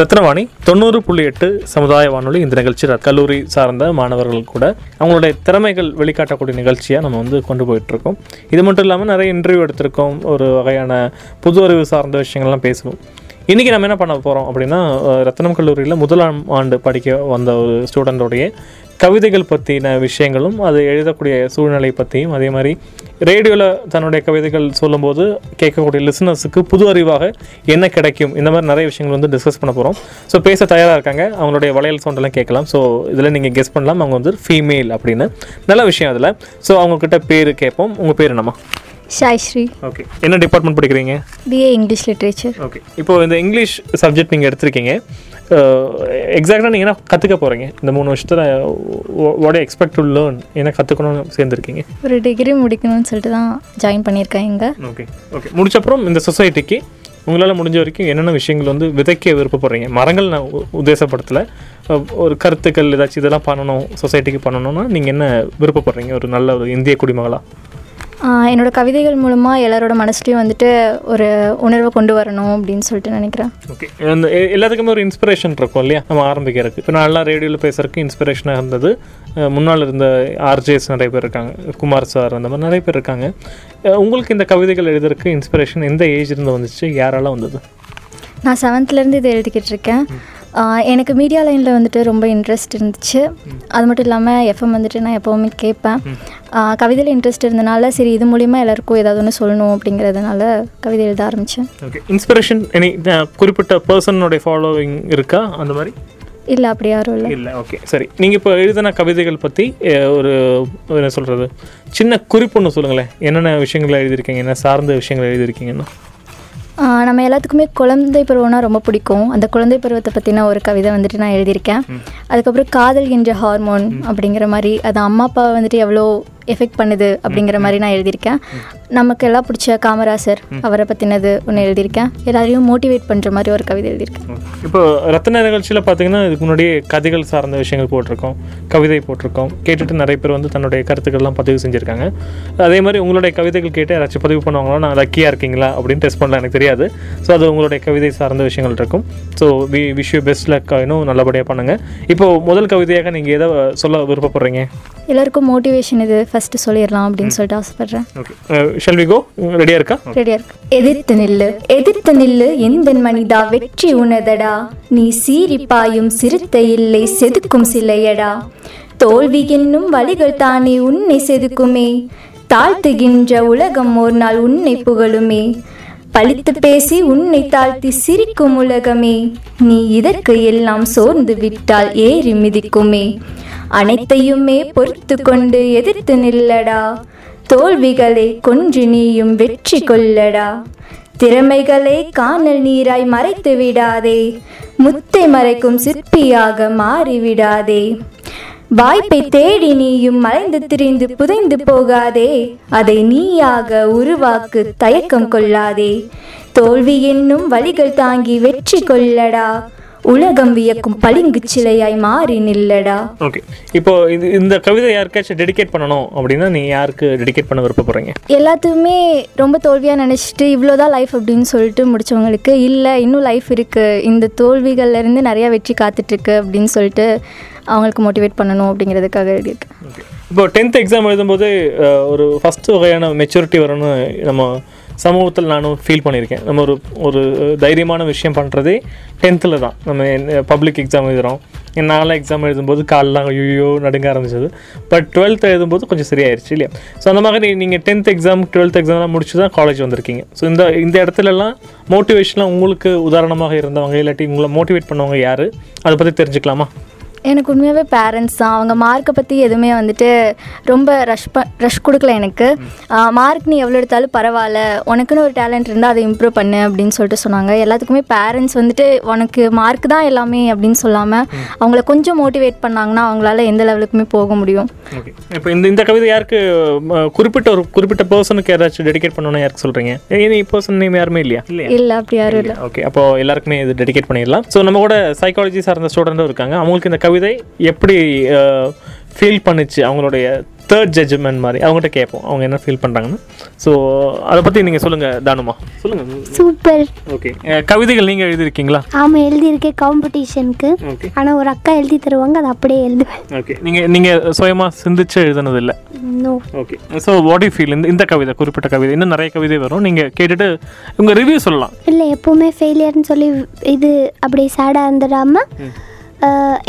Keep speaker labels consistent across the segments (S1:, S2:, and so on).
S1: ரத்னவாணி தொண்ணூறு புள்ளி எட்டு சமுதாய வானொலி இந்த நிகழ்ச்சி கல்லூரி சார்ந்த மாணவர்கள் கூட அவங்களுடைய திறமைகள் வெளிக்காட்டக்கூடிய நிகழ்ச்சியாக நம்ம வந்து கொண்டு போயிட்டு இருக்கோம் இது மட்டும் இல்லாமல் நிறைய இன்டர்வியூ எடுத்திருக்கோம். ஒரு வகையான புது அறிவு சார்ந்த விஷயங்கள்லாம் பேசுவோம். இன்றைக்கி நம்ம என்ன பண்ண போகிறோம் அப்படின்னா ரத்னம் கல்லூரியில் முதலாம் ஆண்டு படிக்க வந்த ஒரு ஸ்டூடெண்டோடைய கவிதைகள் பற்றின விஷயங்களும் அது எழுதக்கூடிய சூழ்நிலை பற்றியும் அதே மாதிரி ரேடியோவில் தன்னுடைய கவிதைகள் சொல்லும்போது கேட்கக்கூடிய லிசனர்ஸுக்கு புது அறிவாக என்ன கிடைக்கும் இந்த மாதிரி நிறைய விஷயங்கள் வந்து டிஸ்கஸ் பண்ண போகிறோம் ஸோ பேச தயாராக இருக்காங்க. அவங்களுடைய வளையல் சவுண்டெல்லாம் கேட்கலாம். ஸோ இதில் நீங்கள் கெஸ் பண்ணலாம். அவங்க வந்து ஃபீமேல் அப்படின்னு. நல்ல விஷயம் அதில். ஸோ அவங்கக்கிட்ட பேர் கேட்போம். உங்கள் பேர் என்னம்மா?
S2: சாய் ஸ்ரீ
S1: ஓகே என்ன டிபார்ட்மெண்ட் படிக்கிறீங்க?
S2: பிஏ இங்கிலீஷ் லிட்ரேச்சர்
S1: ஓகே இப்போ இந்த இங்கிலீஷ் சப்ஜெக்ட் நீங்கள் எடுத்திருக்கீங்க. எக்ஸாக்டாக நீங்கள் என்ன கற்றுக்க போகிறீங்க இந்த மூணு வருஷத்தில் வாட் எக்ஸ்பெக்ட் டு லேர்ன் என்ன கற்றுக்கணும்னு சேர்ந்துருக்கீங்க?
S2: ஒரு டிகிரி முடிக்கணும்னு சொல்லிட்டு தான் ஜாயின் பண்ணியிருக்கேன் இங்கே.
S1: ஓகே ஓகே முடிச்சப்புறம் இந்த சொசைட்டிக்கு உங்களால் முடிஞ்ச வரைக்கும் என்னென்ன விஷயங்கள் வந்து விதைக்க விருப்பப்படுறீங்க? மரங்கள் நான் உத்தேசப்படுத்தல. ஒரு கருத்துக்கள் ஏதாச்சும் இதெல்லாம் பண்ணணும் சொசைட்டிக்கு பண்ணணும்னா நீங்கள் என்ன விருப்பப்படுறீங்க? ஒரு நல்ல ஒரு இந்திய குடிமகளா?
S2: என்னோட கவிதைகள் மூலமாக எல்லாரோட மனசுலையும் வந்துட்டு ஒரு உணர்வை கொண்டு வரணும் அப்படின்னு சொல்லிட்டு நினைக்கிறேன்.
S1: ஓகே அந்த எல்லாத்துக்குமே ஒரு இன்ஸ்பிரேஷன் இருக்கும் இல்லையா? நம்ம ஆரம்பிக்கிறதுக்கு. இப்போ நான் ரேடியோவில் பேசுறதுக்கு இன்ஸ்பிரேஷனாக இருந்தது. முன்னால் இருந்த ஆர்ஜேஸ் நிறைய பேர் இருக்காங்க. குமார் சார் அந்த மாதிரி நிறைய பேர் இருக்காங்க. உங்களுக்கு இந்த கவிதைகள் எழுதுறதுக்கு இன்ஸ்பிரேஷன் எந்த ஏஜ் இருந்து வந்துச்சு? யாரால வந்தது?
S2: நான் செவன்த்லேருந்து இதை எழுதிக்கிட்டு இருக்கேன். எனக்கு மீடியா லைனில் வந்துட்டு ரொம்ப இன்ட்ரெஸ்ட் இருந்துச்சு. அது மட்டும் இல்லாமல் எஃப்எம் வந்துட்டு நான் எப்போவுமே கேட்பேன். கவிதையில் இன்ட்ரெஸ்ட் இருந்தனால சரி இது மூலிமா எல்லாருக்கும் ஏதாவது ஒன்று சொல்லணும் அப்படிங்கிறதுனால கவிதை எழுத ஆரம்பித்தேன்
S1: ஓகே இன்ஸ்பிரேஷன் எனி குறிப்பிட்ட பர்சனுடைய ஃபாலோவிங் இருக்கா அந்த மாதிரி?
S2: இல்லை அப்படி யாரும் இல்லை.
S1: இல்லை ஓகே சரி. நீங்கள் இப்போ எழுதின கவிதைகள் பற்றி ஒரு என்ன சொல்கிறது சின்ன குறிப்பு ஒன்று சொல்லுங்களேன். என்னென்ன விஷயங்கள் எழுதியிருக்கீங்க என்ன சார்ந்த விஷயங்கள் எழுதியிருக்கீங்கன்னா.
S2: நம்ம எல்லாத்துக்குமே குழந்தை பருவம்னா ரொம்ப பிடிக்கும். அந்த குழந்தை பருவத்தை பற்றின ஒரு கவிதை வந்துட்டு நான் எழுதியிருக்கேன். அதுக்கப்புறம் காதல் என்ற ஹார்மோன் அப்படிங்கிற மாதிரி அது அம்மா அப்பா வந்துட்டு எவ்வளோ எஃபெக்ட் பண்ணுது அப்படிங்கிற மாதிரி நான் எழுதியிருக்கேன். நமக்கு எல்லாம் பிடிச்ச காமராசர் அவரை பற்றினது ஒன்று எழுதியிருக்கேன். எல்லாரையும் மோட்டிவேட் பண்ணுற மாதிரி ஒரு கவிதை எழுதியிருக்கேன்.
S1: இப்போ ரத்ன நிகழ்ச்சியில் பார்த்தீங்கன்னா இதுக்கு முன்னாடியே கதைகள் சார்ந்த விஷயங்கள் போட்டிருக்கோம் கவிதை போட்டிருக்கோம். கேட்டுட்டு நிறைய பேர் வந்து தன்னுடைய கருத்துக்கள்லாம் பதிவு செஞ்சுருக்காங்க. அதே மாதிரி உங்களுடைய கவிதைகள் கேட்டு யாராச்சும் பதிவு பண்ணுவாங்களா நான் லக்கியாக இருக்கீங்களா? அப்படின்னு டெஸ்ட் பண்ணலாம் எனக்கு தெரியாது. ஸோ அது உங்களுடைய கவிதை சார்ந்த விஷயங்கள் இருக்கும். So we wish you best luck இன்னும் நல்லபடியாக பண்ணுங்கள் இப்போ முதல் கவிதையாக நீங்கள் எதை சொல்ல விருப்பப்படுறீங்க?
S2: எல்லாருக்கும் மோட்டிவேஷன் இது. ஃபஸ்ட்டு சொல்லிடலாம் அப்படின்னு சொல்லிட்டு ஆசைப்பட்றேன்.
S1: கோ ரெடியாக இருக்கா?
S2: ரெடியா இருக்கு. எதிர்த்து நில்லு. எதிர்த்து நில்லு. எந்த மனிதா? வெற்றி உனதடா நீ சீரிப்பாயும் சிறுத்தை இல்லை செதுக்கும் சிலையடா. தோல்வி என்னும் வழிகள் தானே உன்னை செதுக்குமே. தாழ்த்துகின்ற உலகம் ஒரு நாள் உன்னை புகழுமே. பழித்து பேசி உன்னை தாழ்த்தி சிரிக்கும் உலகமே. நீ இதற்கு எல்லாம் சோர்ந்து விட்டால் ஏறி மிதிக்குமே. அனைத்தையுமே பொறுத்து கொண்டு எதிர்த்து நில்லடா. தோல்விகளை கொன்று நீயும் வெற்றி கொள்ளடா. திறமைகளை காணல் நீராய் மறைத்து விடாதே. முத்தை மறைக்கும் சிற்பியாக மாறிவிடாதே வாய்ப்பை தேடி நீயும் மறைந்து திரிந்து புதைந்து போகாதே. அதை நீயாக உருவாக்கு தயக்கம் கொள்ளாதே. தோல்வி என்னும் வழிகள் தாங்கி வெற்றி கொள்ளடா. உலகம் வியக்கும் பளிங்கு சிலையாய் மாறி நில்லடா.
S1: ஓகே இப்போ இது இந்த கவிதை யாருக்காச்சும் டெடிகேட் பண்ணணும் அப்படின்னா நீ யாருக்கு டெடிகேட் பண்ண விருப்பப்படுறீங்க?
S2: எல்லாத்துக்குமே ரொம்ப தோல்வியாக நினச்சிட்டு இவ்வளோதான் லைஃப் அப்படின்னு சொல்லிட்டு முடிச்சவங்களுக்கு இல்லை இன்னும் லைஃப் இருக்குது இந்த தோல்விகள்ல இருந்து நிறையா வெற்றி காத்துட்ருக்கு அப்படின்னு சொல்லிட்டு அவங்களுக்கு மோட்டிவேட் பண்ணணும் அப்படிங்கிறதுக்காக எழுதியிருக்கேன்
S1: இப்போ டென்த் எக்ஸாம் எழுதும்போது ஒரு ஃபஸ்ட்டு வகையான மெச்சூரிட்டி வரும்னு நம்ம சமூகத்தில் நானும் ஃபீல் பண்ணியிருக்கேன். நம்ம ஒரு ஒரு தைரியமான விஷயம் பண்ணுறதே டென்த்தில் தான். நம்ம பப்ளிக் எக்ஸாம் எழுதுகிறோம் நாலாம் எக்ஸாம் எழுதும்போது காலெலாம் ஐயோ நடுங்க ஆரம்பிச்சது. பட் டுவெல்த் எழுதும்போது கொஞ்சம் சரியாயிருச்சு இல்லையா? ஸோ அந்த மாதிரி நீங்கள் டென்த் எக்ஸாம் டுவெல்த் எக்ஸாம்லாம் முடிச்சு தான் காலேஜ் வந்திருக்கீங்க. ஸோ இந்த இந்த இடத்துலலாம் மோட்டிவேஷனாக உங்களுக்கு உதாரணமாக இருந்தவங்க இல்லாட்டி உங்களை மோட்டிவேட் பண்ணவங்க யார்? அதை பற்றி தெரிஞ்சுக்கலாமா?
S2: எனக்கு உண்மையாகவே பேரண்ட்ஸ் தான். அவங்க மார்க்கை பற்றி எதுவுமே வந்துட்டு ரொம்ப ரஷ் ப ரஷ் கொடுக்கல எனக்கு. மார்க் நீ எவ்வளோ எடுத்தாலும் பரவாயில்ல. உனக்குன்னு ஒரு டேலண்ட் இருந்தால் அதை இம்ப்ரூவ் பண்ணு அப்படின்னு சொல்லிட்டு சொன்னாங்க. எல்லாத்துக்குமே பேரண்ட்ஸ் வந்துட்டு உனக்கு மார்க் தான் எல்லாமே அப்படின்னு சொல்லாமல் அவங்கள கொஞ்சம் மோட்டிவேட் பண்ணாங்கன்னா அவங்களால எந்த லெவலுக்குமே போக முடியும்.
S1: ஓகே. இப்போ இந்த இந்த கவிதை யாருக்கு குறிப்பிட்ட ஒரு குறிப்பிட்ட பர்சனுக்கு யாராச்சும் டெடிகேட் பண்ணணும்னு யாருக்கு சொல்கிறீங்க எனி பர்சன் நேம் யாருமே இல்லையா? இல்லையா?
S2: இல்லை அப்படி யாரும் இல்லை.
S1: ஓகே. அப்போ எல்லாருக்குமே இது டெடிகேட் பண்ணிடலாம். ஸோ நம்ம கூட சைக்காலஜி சார்ந்த ஸ்டூடெண்ட்டும் இருக்காங்க. அவங்களுக்கு இந்த கவிதை எப்படி ஃபீல் பண்ணுச்சு அவங்களுடைய தேர்ட் ஜட்ஜ்மெண்ட் மாதிரி? அவங்ககிட்ட கேட்போம் அவங்க என்ன ஃபீல் பண்ணுறாங்கன்னு ஸோ அதை பற்றி நீங்கள் சொல்லுங்கள் தானுமா. சொல்லுங்கள்
S3: சூப்பர்.
S1: ஓகே கவிதைகள் நீங்கள் எழுதியிருக்கீங்களா?
S3: ஆமாம் எழுதியிருக்கேன் காம்படிஷனுக்கு ஆனால் ஒரு அக்கா எழுதி தருவாங்க அதை அப்படியே எழுதுவேன்.
S1: ஓகே நீங்கள் நீங்கள் சுயமாக சிந்திச்சு எழுதுனது இல்லை okay so what you feel இந்த இந்த கவிதை குறிப்பிட்ட கவிதை. இன்னும் நிறைய கவிதை வரும். நீங்கள் கேட்டுட்டு உங்கள் ரிவ்யூ சொல்லலாம்.
S3: இல்லை எப்போவுமே ஃபெயிலியர்னு சொல்லி இது அப்படி சேடாக இருந்துடாமல்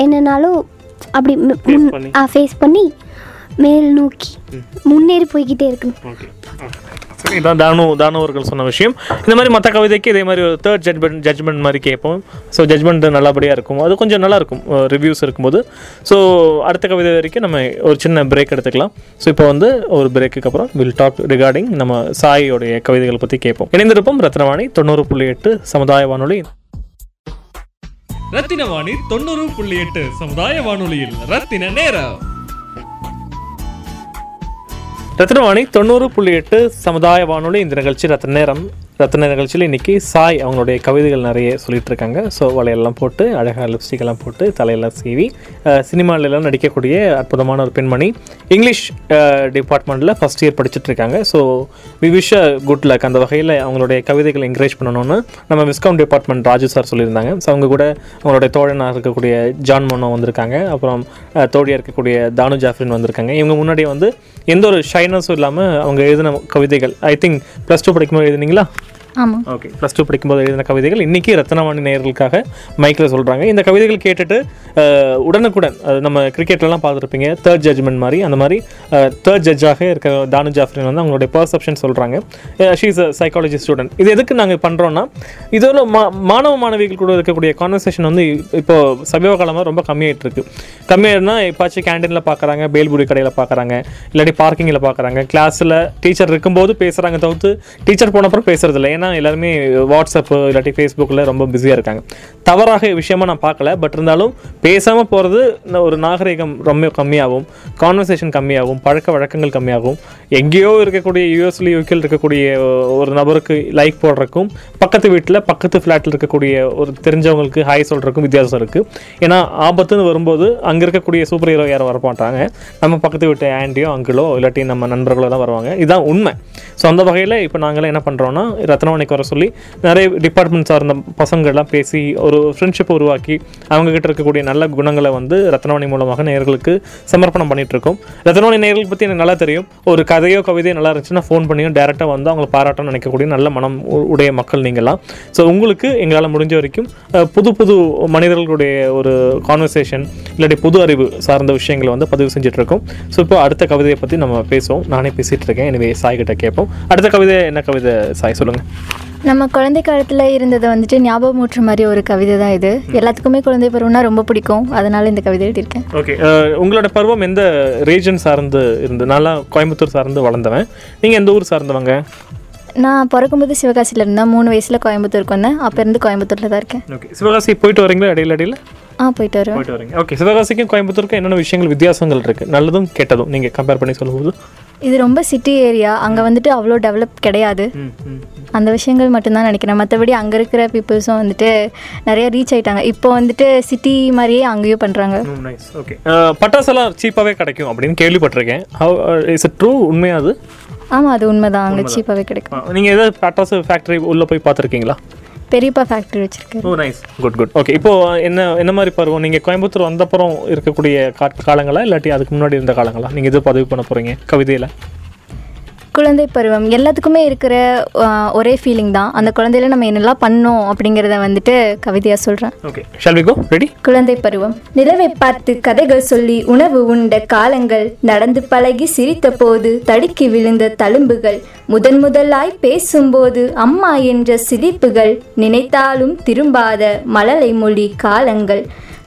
S3: என்னனாலும் அப்படி. ஃபேஸ் பண்ணி. மேல் நோக்கி முன்னேறி போய்கிட்டே இருக்கணும்.
S1: இதான் தானு தானு அவர்கள் சொன்ன விஷயம். இந்த மாதிரி மற்ற கவிதைக்கு இதே மாதிரி ஒரு தேர்ட் ஜட்மெண்ட் ஜட்மெண்ட் மாதிரி கேட்போம். ஸோ ஜட்மெண்ட் நல்லபடியாக இருக்கும். அது கொஞ்சம் நல்லா இருக்கும். ரிவ்யூஸ் இருக்கும்போது. ஸோ அடுத்த கவிதை வரைக்கும் நம்ம ஒரு சின்ன பிரேக் எடுத்துக்கலாம். ஸோ இப்போ வந்து ஒரு பிரேக்குக்கு அப்புறம் வில் டாக் ரிகார்டிங் நம்ம சாயோடைய கவிதைகளை பற்றி கேட்போம். இணைந்திருப்போம் ரத்னவாணி தொண்ணூறு புள்ளி எட்டு சமுதாய வானொலி.
S4: ரத்தின வாணி தொண்ணூறு புள்ளி எட்டு சமுதாய வானொலியில். ரத்தின நேரம்.
S1: ரத்னவாணி தொண்ணூறு புள்ளி எட்டு சமுதாய வானொலி இந்த நிகழ்ச்சி ரத்ன நேரம். ரத்ன நிகழ்ச்சியில் இன்னைக்கு சாய் அவங்களுடைய கவிதைகள் நிறைய சொல்லிகிட்டு இருக்காங்க ஸோ வலையெல்லாம் போட்டு அழகாக லிப்ஸ்டிக்கெல்லாம் போட்டு தலையெல்லாம் சீவி அஹ், நடிக்கக்கூடிய அற்புதமான ஒரு பெண்மணி இங்கிலீஷ் டிபார்ட்மெண்ட்டில் first year படிச்சுட்ருக்காங்க. So we wish good luck அந்த வகையில் அவங்களுடைய கவிதைகளை என்கரேஜ் பண்ணணும்னு நம்ம விஸ்காம் டிபார்ட்மெண்ட் ராஜு சார் சொல்லியிருந்தாங்க. ஸோ அவங்க கூட அவங்களுடைய தோழனாக இருக்கக்கூடிய ஜான் மோனோ வந்திருக்காங்க. அப்புறம் தோழியாக இருக்கக்கூடிய தானு ஜாஃப்ரின் வந்திருக்காங்க. இவங்க முன்னாடி வந்து எந்த ஒரு ஷைனஸும் இல்லாமல் அவங்க எழுதின கவிதைகள் ஐ திங்க் ப்ளஸ் டூ படிக்கும்போது எழுதுனீங்களா?
S2: ஆமாம்
S1: ஓகே ப்ளஸ் டூ படிக்கும்போது எழுதின கவிதைகள். இன்றைக்கி ரத்னவாணி நேயர்களுக்காக மைக்கில் சொல்கிறாங்க இந்த கவிதைகள் கேட்டுட்டு உடனுக்குடன் அது நம்ம கிரிக்கெட்லலாம் பார்த்துருப்பீங்க. தேர்ட் ஜட்ஜ்மெண்ட் மாதிரி அந்த மாதிரி தேர்ட் ஜட்ஜாக இருக்க தானு ஜாஃப்ரின் வந்து அவங்களுடைய பர்செப்ஷன் சொல்கிறாங்க ஷீஸ் அ சைக்காலஜி ஸ்டூடெண்ட் இது எதுக்கு நாங்கள் பண்ணுறோன்னா இதோட மா மாணவ மாணவிகள் கூட இருக்கக்கூடிய கான்வர்சேஷன் வந்து இப்போ சமீப காலமாக ரொம்ப கம்மியாகிட்டு இருக்கு. கம்மியாயிருந்தா எப்பாச்சும் கேண்டீனில் பார்க்குறாங்க பேல்புடி கடையில் பார்க்குறாங்க இல்லாட்டி பார்க்கிங்கில் பார்க்குறாங்க கிளாஸில் டீச்சர் இருக்கும்போது பேசுகிறாங்க தவிர்த்து டீச்சர் போன பேசுறதில்லை. ஏன்னா எல்லாருமே வாட்ஸ்அப்பு இல்லாட்டி ஃபேஸ்புக்கில் ரொம்ப பிஸியாக இருக்காங்க. தவறாக விஷயமா நான் பார்க்கல பட் இருந்தாலும் பேசாமல் போகிறது ஒரு நாகரிகம் ரொம்ப கம்மியாகும். கான்வர்சேஷன் கம்மியாகும் பழக்க வழக்கங்கள் கம்மியாகும். எங்கேயோ இருக்கக்கூடிய யூஎஸ்ல யூகேல இருக்கக்கூடிய ஒரு நபருக்கு லைக் போடுறக்கும் பக்கத்து வீட்டில் பக்கத்து ஃப்ளாட்டில் இருக்கக்கூடிய ஒரு தெரிஞ்சவங்களுக்கு ஹாய் சொல்கிறக்கும் வித்தியாசம் இருக்குது ஏன்னா ஆபத்துன்னு வரும்போது அங்கே இருக்கக்கூடிய சூப்பர் ஹீரோ யாரும் வரமாட்டாங்க. நம்ம பக்கத்து வீட்டு ஆண்டியோ அங்கிளோ இல்லாட்டி நம்ம நண்பர்களோ தான் வருவாங்க. இதுதான் உண்மை. ஸோ அந்த வகையில் இப்போ நாங்களே என்ன பண்ணுறோன்னா ரத்னவாணிக்கு வர சொல்லி நிறைய டிபார்ட்மெண்ட் சார்ந்த பசங்கள்லாம் பேசி ஒரு ஃப்ரெண்ட்ஷிப் உருவாக்கி அவங்க கிட்ட இருக்கக்கூடிய நல்ல குணங்களை வந்து ரத்னவாணி மூலமாக நேயர்களுக்கு சமர்ப்பணம் பண்ணிட்டு இருக்கோம் ரத்னவாணி நேயர்களுக்கு பற்றி எனக்கு நல்லா தெரியும். ஒரு கதையோ கவிதையோ நல்லா இருந்துச்சுன்னா ஃபோன் பண்ணியும் டேரெக்டாக வந்து அவங்களை பாராட்டணும்னு நினைக்கக்கூடிய நல்ல மனம் உடைய மக்கள் நீங்களாம் ஸோ உங்களுக்கு எங்களால் முடிஞ்ச வரைக்கும் புது புது மனிதர்களுடைய ஒரு கான்வர்சேஷன் இல்லாட்டி புது அறிவு சார்ந்த விஷயங்களை வந்து பதிவு செஞ்சிட்ருக்கோம் இருக்கோம் ஸோ இப்போ அடுத்த கவிதையை பற்றி நம்ம பேசுவோம். நானே பேசிகிட்டு இருக்கேன் எனவே சாய் கிட்ட கேட்போம். அடுத்த கவிதை என்ன கவிதை சாய் சொல்லுங்கள்
S2: நம்ம குழந்தை காலத்தில் இருந்ததை வந்துட்டு ஞாபகமூற்ற மாதிரி ஒரு கவிதை தான் இது. எல்லாத்துக்குமே குழந்தை பருவம்னா ரொம்ப பிடிக்கும். அதனால இந்த கவிதை எழுதியிருக்கேன்.
S1: ஓகே உங்களோட பருவம் எந்த ரீஜன் சார்ந்து இருந்து நல்லா கோயம்புத்தூர் சார்ந்து வளர்ந்தவன். நீங்கள் எந்த ஊர் சார்ந்தவங்க?
S2: நான் பிறக்கும்போது சிவகாசியில் இருந்தேன். மூணு வயசில் கோயம்புத்தூருக்கு வந்தேன். அப்போ இருந்து கோயம்புத்தூரில் தான் இருக்கேன்.
S1: ஓகே சிவகாசி போயிட்டு வரீங்களா இடையில இடையில?
S2: ஆ போயிட்டு வருவேன்.
S1: போயிட்டு வரீங்க. ஓகே சிவகாசிக்கும் கோயம்புத்தூருக்கும் என்னென்ன விஷயங்கள் வித்தியாசங்கள் இருக்குது நல்லதும் கெட்டதும் நீங்கள் கம்பேர் பண்ணி சொல்லும்போது.
S2: இது ரொம்ப சிட்டி ஏரியா அங்கே வந்துட்டு அவ்வளோ டெவலப் கிடையாது. அந்த விஷயங்கள் மட்டும்தான் நினைக்கிறேன். மற்றபடி அங்கே இருக்கிற பீப்புள்ஸும் வந்துட்டு நிறைய ரீச் ஆயிட்டாங்க. இப்போ வந்துட்டு சிட்டி மாதிரியே அங்கேயும் பண்ணுறாங்க
S1: ஓகே பட்டாசெல்லாம் சீப்பாகவே கிடைக்கும் அப்படின்னு கேள்விப்பட்டிருக்கேன். ஹவ் இஸ் இட் ட்ரூ உண்மையா அது?
S2: ஆமாம் அது உண்மைதான். அங்கே சீப்பாகவே கிடைக்கும்.
S1: நீங்கள் ஏதாவது பட்டாசு ஃபேக்ட்ரி உள்ளே போய் பார்த்துருக்கீங்களா?
S2: பெரியப்பா ஃபேக்ட்ரி வச்சுருக்காரு.
S1: Oh nice good good okay இப்போ uh, என்ன என்ன மாதிரி பருவம்? நீங்கள் கோயம்புத்தூர் வந்தப்புறம் இருக்கக்கூடிய கா காலங்களா? இல்லாட்டி அதுக்கு முன்னாடி இருந்த காலங்களா? நீங்கள் எது பதிவு பண்ண போகிறீங்க கவிதையில்?
S2: குழந்தை பருவம் எல்லாத்துக்குமே இருக்கிற ஒரே ஃபீலிங் தான். அந்த குழந்தையில நம்ம என்னெல்லாம் பண்ணோம் அப்படிங்கிறத வந்துட்டு கவிதையாக சொல்கிறேன்
S1: okay shall we go ready
S2: குழந்தை பருவம். நிலவை பார்த்து கதைகள் சொல்லி உணவு உண்ட காலங்கள் நடந்து பழகி சிரித்த போது தடுக்கி விழுந்த தழும்புகள் முதன் முதலாய் பேசும்போது அம்மா என்ற சிரிப்புகள் நினைத்தாலும் திரும்பாத மழலை மொழி காலங்கள்.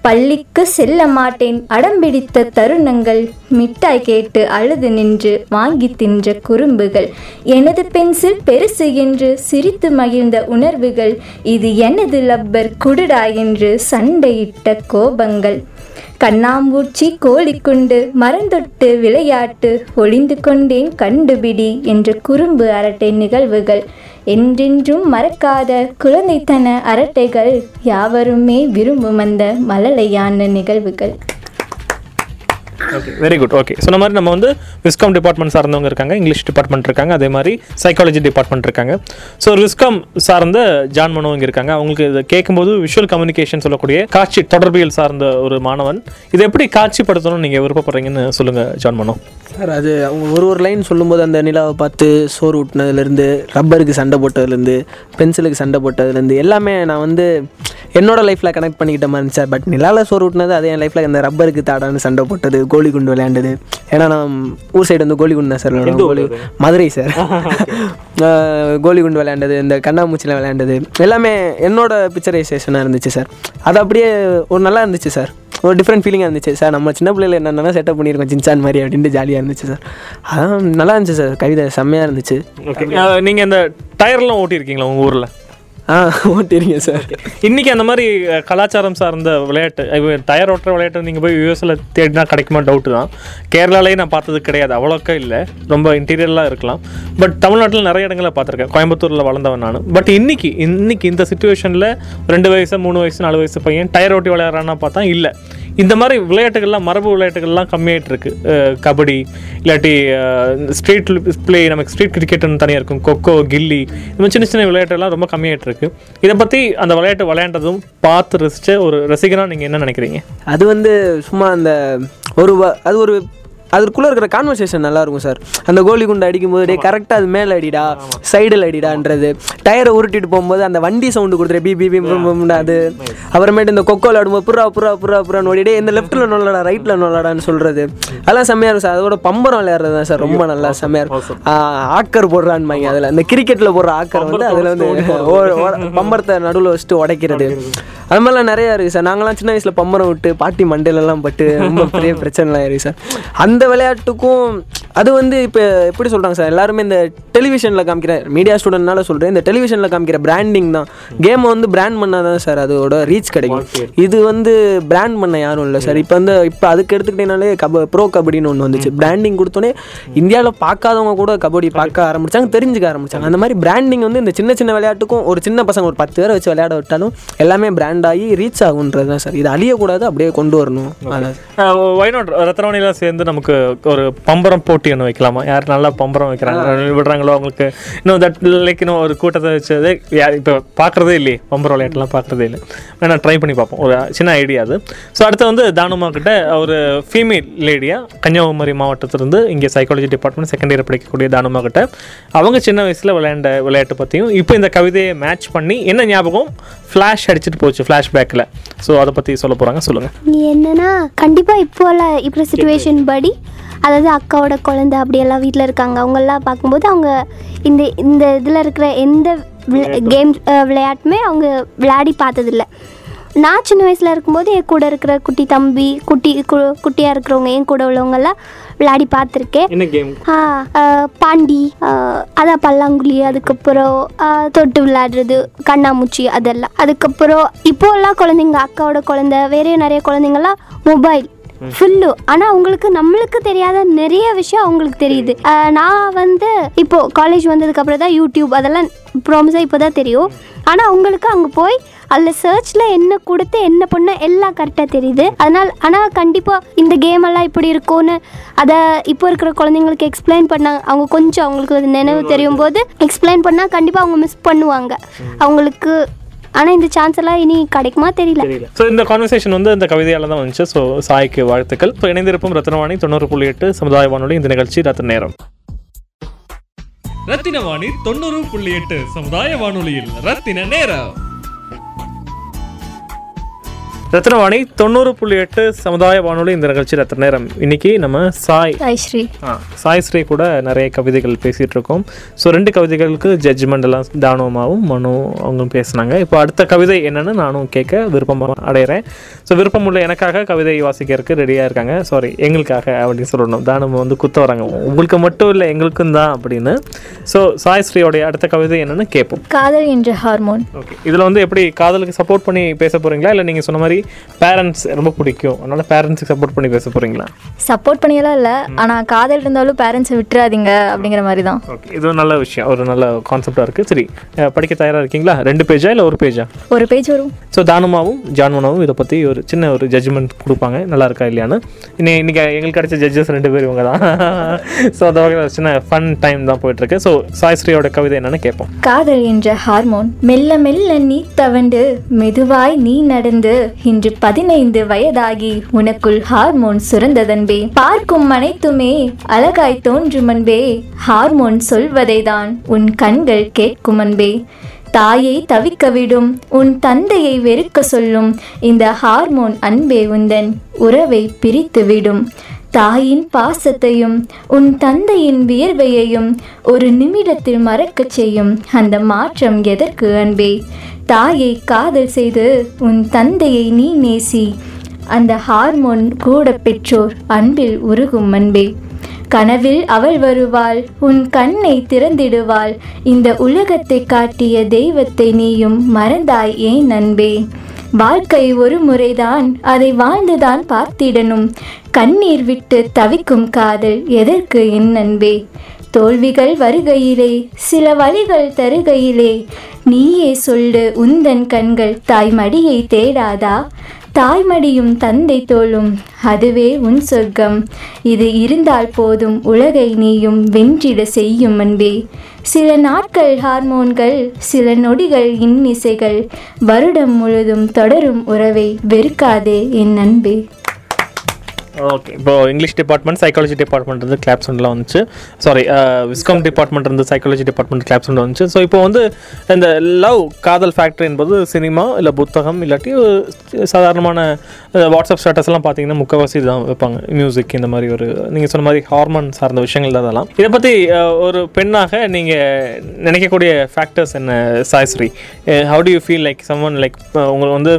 S2: பள்ளிக்கு செல்ல மாட்டேன். அடம்பிடித்த தருணங்கள். மிட்டாய் கேட்டு அழுது நின்று வாங்கி தின்ற குறும்புகள். எனது பென்சில் பெருசு என்று சிரித்து மகிழ்ந்த உணர்வுகள். இது எனது லப்பர் குடுடா என்று சண்டையிட்ட கோபங்கள். கண்ணாம்பூச்சி கோழிக்குண்டு மரந்தொட்டு விளையாட்டு ஒளிந்து கொண்டேன் கண்டுபிடி என்ற குறும்பு அரட்டை நிகழ்வுகள். என்றென்றும் மறக்காத குழந்தைத்தன அரட்டைகள் யாவருமே விரும்பும் அந்த மழலையான நிகழ்வுகள்.
S1: ஓகே வெரி குட் ஓகே சொன்ன மாதிரி நம்ம வந்து விஸ்காம் டிபார்ட்மெண்ட் சார்ந்தவங்க இருக்காங்க இங்கிலீஷ் டிபார்ட்மெண்ட் இருக்காங்க அதே மாதிரி சைக்காலஜி டிபார்ட்மெண்ட் இருக்காங்க. ஸோ விஸ்காம் சார்ந்த ஜான் மனோ இங்கே இருக்காங்க. அவங்களுக்கு இதை கேட்கும்போது விஷுவல் கம்யூனிகேஷன் சொல்லக்கூடிய காட்சி தொடர்பியல் சார்ந்த ஒரு மாணவன். இதை எப்படி காட்சிப்படுத்தணும்னு நீங்கள் விருப்பப்படுறீங்கன்னு சொல்லுங்கள் ஜான் மனோ
S5: சார் அது அவங்க ஒரு ஒரு லைன் சொல்லும்போது அந்த நிலாவை பார்த்து சோறு ஊட்டினதுலேருந்து ரப்பருக்கு சண்டை போட்டதுலேருந்து பென்சிலுக்கு சண்டை போட்டதுலேருந்து எல்லாமே நான் வந்து என்னோட லைஃப்பில் கனெக்ட் பண்ணிக்கிட்ட மாதிரி இருந்துச்சு பட் நிலாவில் சோறு ஊட்டினது அதே என் லைஃப்பில் அந்த ரப்பருக்கு தாடான்னு சண்டை போட்டது கோல் குண்டு விளையாண்டது. ஏன்னா நான் ஊர் சைடு வந்து கோலி குண்டு தான் சார் விளையாடுவோம் கோலி மதுரை சார் கோலி குண்டு விளையாண்டது இந்த கண்ணாமூச்சியில் விளையாண்டது எல்லாமே என்னோட பிக்சரைசேஷனாக இருந்துச்சு சார் அது அப்படியே ஒரு நல்லா இருந்துச்சு சார் ஒரு டிஃப்ரெண்ட் ஃபீலிங்காக இருந்துச்சு. சார் நம்ம சின்ன பிள்ளைல என்னென்ன செட்டப் பண்ணியிருக்கோம் சின்சான் மாதிரி அப்படின்ட்டு ஜாலியாக இருந்துச்சு சார் அதான் நல்லா இருந்துச்சு சார் கவிதை செம்மையாக இருந்துச்சு.
S1: நீங்கள் இந்த டயர்லாம் ஓட்டியிருக்கீங்களா உங்கள் ஊரில்?
S5: ஆ ஓட்டிருங்க சார்.
S1: இன்னைக்கு அந்த மாதிரி கலாச்சாரம் சார்ந்த விளையாட்டு டயர் ஓட்டுற விளையாட்டு நீங்கள் போய் யூஎஸில் தேடினா கிடைக்குமா? டவுட்டு தான். கேரளாலேயே நான் பார்த்தது கிடையாது. அவ்வளோக்கா இல்லை. ரொம்ப இன்டீரியர்லாம் இருக்கலாம். பட் தமிழ்நாட்டில் நிறைய இடங்களில் பார்த்துருக்கேன். கோயம்புத்தூரில் வளர்ந்தவன் நான். பட் இன்னைக்கு இன்னைக்கு இந்த சுச்சுவேஷனில் ரெண்டு வயசு மூணு வயசு நாலு வயசு பையன் டயர் ஓட்டி விளையாடுறான்னா பார்த்தா இல்லை. இந்த மாதிரி விளையாட்டுகள்லாம் மரபு விளையாட்டுகள்லாம் கம்மியாயிட்டு இருக்கு கபடி இல்லாட்டி ஸ்ட்ரீட் பிளே நமக்கு ஸ்ட்ரீட் கிரிக்கெட்னு தனியாக இருக்கும். கொக்கோ கில்லி இந்த மாதிரி சின்ன சின்ன விளையாட்டுலாம் ரொம்ப கம்மியாயிட்டு இருக்கு இதை பற்றி அந்த விளையாட்டு விளையாண்டதும் பார்த்து ரசிச்ச ஒரு ரசிகனாக நீங்கள் என்ன நினைக்கிறீங்க?
S5: அது வந்து சும்மா அந்த ஒரு வ- அது ஒரு அதுக்குள்ளே இருக்கிற கான்வர்சேஷன் நல்லா இருக்கும் சார் அந்த கோலி குண்டு அடிக்கும்போது டே கரெக்டாக அது மேலே அடிடா சைடில் அடிடான்றது டயரை உருட்டிட்டு போகும்போது அந்த வண்டி சவுண்டு கொடுத்துரு பி பி அது. அப்புறமேட்டு இந்த கொக்கோ விளாடும்போது புறா புறா புறா புறான்னு ஓடிடே இந்த லெஃப்ட்டில் நொல்லடா ரைட்டில் நொல்லடான்னு சொல்கிறது அதெல்லாம் செம்மையாக இருக்கும் சார் அதோட பம்பரம் விளையாடுறது தான் சார் ரொம்ப நல்லா செம்மையாக இருக்கும். ஆக்கர் போடுறான்னு அதில். இந்த கிரிக்கெட்டில் போடுற ஆக்கர் வந்து அதில் வந்து பம்பரத்தை நடுவில் வச்சுட்டு உடைக்கிறது. அது மாதிரிலாம் நிறையா இருக்குது சார் நாங்களாம் சின்ன வயசில் பம்பரம் விட்டு பாட்டி மண்டையிலலாம் பட்டு ரொம்ப பெரிய பிரச்சனைலாம் இருக்குது சார் அந்த இந்த விளையாட்டுக்கும் அது வந்து இப்போ எப்படி சொல்கிறாங்க சார் எல்லாருமே இந்த டெலிவிஷனில் காமிக்கிற மீடியா ஸ்டூடெண்ட்னால சொல்கிறேன் இந்த டெலிவிஷனில் காமிக்கிற பிராண்டிங் தான். கேமை வந்து பிராண்ட் பண்ணால் தான் சார் அதோட ரீச் கிடைக்கும். இது வந்து பிராண்ட் பண்ண யாரும் இல்லை சார் இப்போ வந்து இப்போ அதுக்கு எடுத்துக்கிட்டீங்கனாலே கப ப்ரோ கபடின்னு ஒன்று வந்துச்சு. பிராண்டிங் கொடுத்தோன்னே இந்தியாவில் பார்க்காதவங்க கூட கபடி பார்க்க ஆரம்பிச்சாங்க தெரிஞ்சுக்க ஆரம்பித்தாங்க அந்த மாதிரி பிராண்டிங் வந்து இந்த சின்ன சின்ன விளையாட்டுக்கும் ஒரு சின்ன பசங்க ஒரு பத்து பேரை வச்சு விளையாட விட்டாலும் எல்லாமே பிராண்ட் ஆகி ரீச் ஆகுன்றது தான் சார் இது அழியக்கூடாது அப்படியே கொண்டு வரணும். அதான்
S1: ஒய்நாட் ரத்னவாணிலாம் சேர்ந்து நமக்கு ஒரு பம்பரம் போட்டி ஒன்று வைக்கலாமா? யார் நல்லா பம்பரம் வைக்கிறாங்க? விடுறாங்களோ அவங்களுக்கு? இன்னும் தட் லைக் இன்னும் ஒரு கூட்டத்தை வச்சது யார் இப்போ பார்க்குறதே இல்லையே. பம்பரம் விளையாட்டுலாம் பார்க்குறதே இல்லை. வேணா ட்ரை பண்ணி பார்ப்போம். ஒரு சின்ன ஐடியா அது. ஸோ அடுத்து வந்து தானுமா கிட்ட ஒரு ஃபீமேல் லேடியாக கன்னியாகுமரி மாவட்டத்திலிருந்து இங்கே சைக்காலஜி டிபார்ட்மெண்ட் செகண்ட் இயர் படிக்கக்கூடிய தானுமா கிட்ட அவங்க சின்ன வயசில் விளையாண்ட விளையாட்டு பற்றியும் இப்போ இந்த கவிதையை மேட்ச் பண்ணி என்ன ஞாபகம்? ஃப்ளாஷ் அடிச்சிட்டு போச்சு ஃப்ளாஷ்பேக்கில் ஸோ அதை பற்றி சொல்ல போகிறாங்க சொல்லுங்கள்
S3: நீ என்னன்னா கண்டிப்பாக இப்போல இப்போ சுச்சுவேஷன் படி அதாவது அக்காவோட குழந்தை அப்படியெல்லாம் வீட்டில் இருக்காங்க. அவங்கெல்லாம் பார்க்கும்போது அவங்க இந்த இந்த இதில் இருக்கிற எந்த கேம் விளையாட்டுமே அவங்க விளையாடி பார்த்ததில்ல. நான் சின்ன வயசில் இருக்கும்போது என் கூட இருக்கிற குட்டி தம்பி குட்டி கு- குட்டியாக இருக்கிறவங்க என் கூட உள்ளவங்கெல்லாம் விளையாடி பார்த்துருக்கேன். பாண்டி அதான் பல்லாங்குழி அதுக்கப்புறம் தொட்டு விளையாடுறது கண்ணாமூச்சி அதெல்லாம். அதுக்கப்புறம் இப்போல்லாம் குழந்தைங்க அக்காவோட குழந்தை வேற நிறைய குழந்தைங்கலாம் மொபைல் ஃபுல்லு ஆனால் அவங்களுக்கு நம்மளுக்கு தெரியாத நிறைய விஷயம் அவங்களுக்கு தெரியுது. நான் வந்து இப்போ காலேஜ் வந்ததுக்கு அப்புறம் தான் யூடியூப் அதெல்லாம் ப்ராமிஸாக இப்போ தான் தெரியும். ஆனால் அவங்களுக்கு அங்கே போய் அதில் சர்ச்சில் என்ன கொடுத்து என்ன பண்ண எல்லாம் கரெக்டாக தெரியுது. அதனால் ஆனால் கண்டிப்பாக இந்த கேம் எல்லாம் இப்படி இருக்கும்னு அதை இப்போ இருக்கிற குழந்தைங்களுக்கு எக்ஸ்பிளைன் பண்ணாங்க அவங்க கொஞ்சம் அவங்களுக்கு நினைவு தெரியும் போது எக்ஸ்பிளைன் பண்ணால் கண்டிப்பாக அவங்க மிஸ் பண்ணுவாங்க. அவங்களுக்கு ஆனால் இந்த சான்ஸ் எல்லாம் இனி கிடைக்குமா தெரியல.
S1: ஸோ இந்த கான்வர்சேஷன் வந்து இந்த கவிதையால தான் வந்துச்சு. ஸோ சாய்க்கு வாழ்த்துக்கள். ஸோ இணைந்திருப்போம் ரத்னவாணி தொண்ணூறு புள்ளி எட்டு சமுதாய வானொலி. இந்த நிகழ்ச்சி ரத்த நேரம்.
S4: ரத்தின வாணி தொண்ணூறு புள்ளி எட்டு சமுதாய வானொலியில் ரத்தின நேரம்.
S1: ரத்னவாணி தொண்ணூறு புள்ளி எட்டு சமுதாய வானொலி இந்த நிகழ்ச்சி ரத்த நேரம்? இன்னைக்கு நம்ம சாய்.
S2: தாய் ஸ்ரீ.
S1: ஆ, சாய் ஸ்ரீ கூட நிறைய கவிதைகள் பேசிகிட்டு இருக்கோம். ஸோ ரெண்டு கவிதைகளுக்கு ஜட்ஜ்மெண்ட் எல்லாம் தானவமாகவும் மனு அவங்களும் பேசுனாங்க. இப்போ அடுத்த கவிதை என்னன்னு நானும் கேட்க விருப்பம் அடைகிறேன் ஸோ விருப்பம் உள்ள எனக்காக கவிதை வாசிக்கிறதுக்கு ரெடியாக இருக்காங்க. சாரி எங்களுக்காக அப்படின்னு சொல்லணும். தானம் வந்து குத்த வராங்க. உங்களுக்கு மட்டும் இல்லை எங்களுக்கும் தான் அப்படின்னு. ஸோ சாய் ஸ்ரீயோடைய அடுத்த கவிதை என்னன்னு கேட்போம்.
S2: காதல் என்ற ஹார்மோன்
S1: ஓகே இதில் வந்து எப்படி காதலுக்கு சப்போர்ட் பண்ணி பேச போகிறீங்களா இல்லை நீங்கள் சொன்ன மாதிரி பேரண்ட்ஸ் ரொம்ப பிடிக்கும். அதனால பேரண்ட்ஸுக்கு சப்போர்ட் பண்ணி பேச போகிறீங்களா
S2: சப்போர்ட் பண்ணியெல்லாம் இல்லை. ஆனால் காதல் இருந்தாலும் பேரண்ட்ஸை விட்டுறாதீங்க அப்படிங்கிற மாதிரி தான்
S1: ஓகே இது ஒரு நல்ல விஷயம். ஒரு நல்ல கான்செப்டாக இருக்குது சரி. படிக்க தயாராக இருக்கீங்களா? ரெண்டு பேஜா இல்லை ஒரு பேஜா?
S2: ஒரு பேஜ் வரும்.
S1: ஸோ தானுமாவும் ஜான்வனாவும் இதை பற்றி ஒரு சின்ன ஒரு ஜட்ஜ்மெண்ட் கொடுப்பாங்க. நல்லா இருக்கா இல்லையான்னு. இன்னைக்கு இன்னைக்கு எங்களுக்கு கிடைச்ச ஜட்ஜஸ் ரெண்டு பேர் இவங்க தான் ஸோ அந்த வகையில் சின்ன ஃபன் டைம் தான் போயிட்டுருக்கு. ஸோ சாய்ஸ்ரீயோட கவிதை என்னன்னு கேட்போம்.
S2: காதல் என்ற ஹார்மோன் மெல்ல மெல்ல நீ தவண்டு மெதுவாய் நீ நடந்து இன்று பதினைந்து வயதாகி உனக்குள் ஹார்மோன் சுரந்ததன்பே. பார்க்கும் அனைத்துமே அழகாய் தோன்றும் அன்பே. ஹார்மோன் சொல்வதைதான் உன் கண்கள் கேட்கும் அன்பே. தாயை தவிக்க விடும் உன் தந்தையை வெறுக்க சொல்லும் இந்த ஹார்மோன் அன்பே உந்தன் உறவை பிரித்து விடும். தாயின் பாசத்தையும் உன் தந்தையின் வியர்வையையும் ஒரு நிமிடத்தில் மறக்கச் செய்யும் அந்த மாற்றம் எதற்கு அன்பே? தாயை காதல் செய்து உன் தந்தையை நீ நேசி. அந்த ஹார்மோன் கூட பெற்றோர் அன்பில் உருகும் அன்பே. கனவில் அவள் வருவாள் உன் கண்ணை திறந்திடுவாள். இந்த உலகத்தை காட்டிய தெய்வத்தை நீயும் மறந்தாய் ஏன் அன்பே? வாழ்க்கை ஒரு முறைதான் அதை வாழ்ந்துதான் பார்த்திடணும். கண்ணீர் விட்டு தவிக்கும் காதல் எதற்கு என் அன்பே? தோல்விகள் வருகையிலே சில வழிகள் தருகையிலே. நீயே சொல்லு உந்தன் கண்கள் தாய்மடியை தேடாதா? தாய்மடியும் தந்தை தோளும் அதுவே உன் சொர்க்கம். இது இருந்தால் போதும் உலகை நீயும் வென்றிட செய்யும் அன்பே. சில நாட்கள் ஹார்மோன்கள் சில நொடிகள் இன்னிசைகள் வருடம் முழுதும் தொடரும் உறவை வெறுக்காதே என் அன்பே.
S1: ஓகே இப்போ இங்கிலீஷ் டிபார்ட்மெண்ட் சைக்காலஜி டிபார்ட்மெண்ட் இருந்து கிளாப்ஸ் ஒன்றில் வந்துச்சு. சாரி விஸ்காம் டிபார்ட்மெண்ட் இருந்து சைக்காலஜி டிபார்ட்மெண்ட் கிளாப்ஸ் ஒன்று வந்துச்சு. ஸோ இப்போ வந்து இந்த லவ் காதல் ஃபேக்டரி என்பது சினிமா இல்லை புத்தகம் இல்லாட்டி சாதாரணமான வாட்ஸ்அப் ஸ்டேட்டஸ்லாம் பார்த்தீங்கன்னா முக்கவாசி தான் வைப்பாங்க. மியூசிக் இந்த மாதிரி ஒரு நீங்கள் சொன்ன மாதிரி ஹார்மோன் சார்ந்த விஷயங்கள் தான் அதெல்லாம். இதை பற்றி ஒரு பெண்ணாக நீங்கள் நினைக்கக்கூடிய ஃபேக்டர்ஸ் என்ன Saisri? How do you feel like someone like உங்களுக்கு வந்து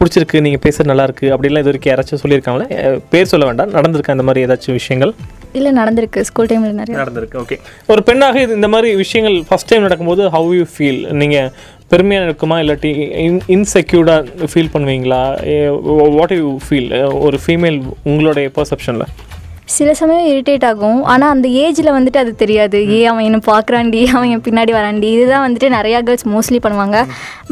S1: பிடிச்சிருக்கு நீங்கள் பேசுறது நல்லா இருக்கு அப்படிலாம் இது வரைக்கும் யாராச்சும் சொல்லியிருக்காங்களே? பேர் சொல்ல வேண்டாம். நடந்திருக்கா இந்த மாதிரி ஏதாச்சும் விஷயங்கள்?
S2: இல்லை நடந்திருக்கு. ஸ்கூல் டைமில் நிறைய.
S1: நடந்திருக்கு ஓகே ஒரு பெண்ணாக இது இந்த மாதிரி விஷயங்கள் ஃபஸ்ட் டைம் நடக்கும்போது ஹவ் யூ ஃபீல் நீங்கள் பெருமையாக இருக்குமா இல்லாட்டி இன் இன்செக்யூர்டாக ஃபீல் பண்ணுவீங்களா? வாட் யூ ஃபீல் ஒரு ஃபீமேல் உங்களுடைய பர்செப்ஷனில்
S2: சில சமயம் இரிட்டேட் ஆகும். ஆனால் அந்த ஏஜில் வந்துட்டு அது தெரியாது. ஏ அவன் என்ன பார்க்குறான்டி அவன் என் பின்னாடி வரான்டி. இதுதான் வந்துட்டு நிறையா கேர்ள்ஸ் மோஸ்ட்லி பண்ணுவாங்க.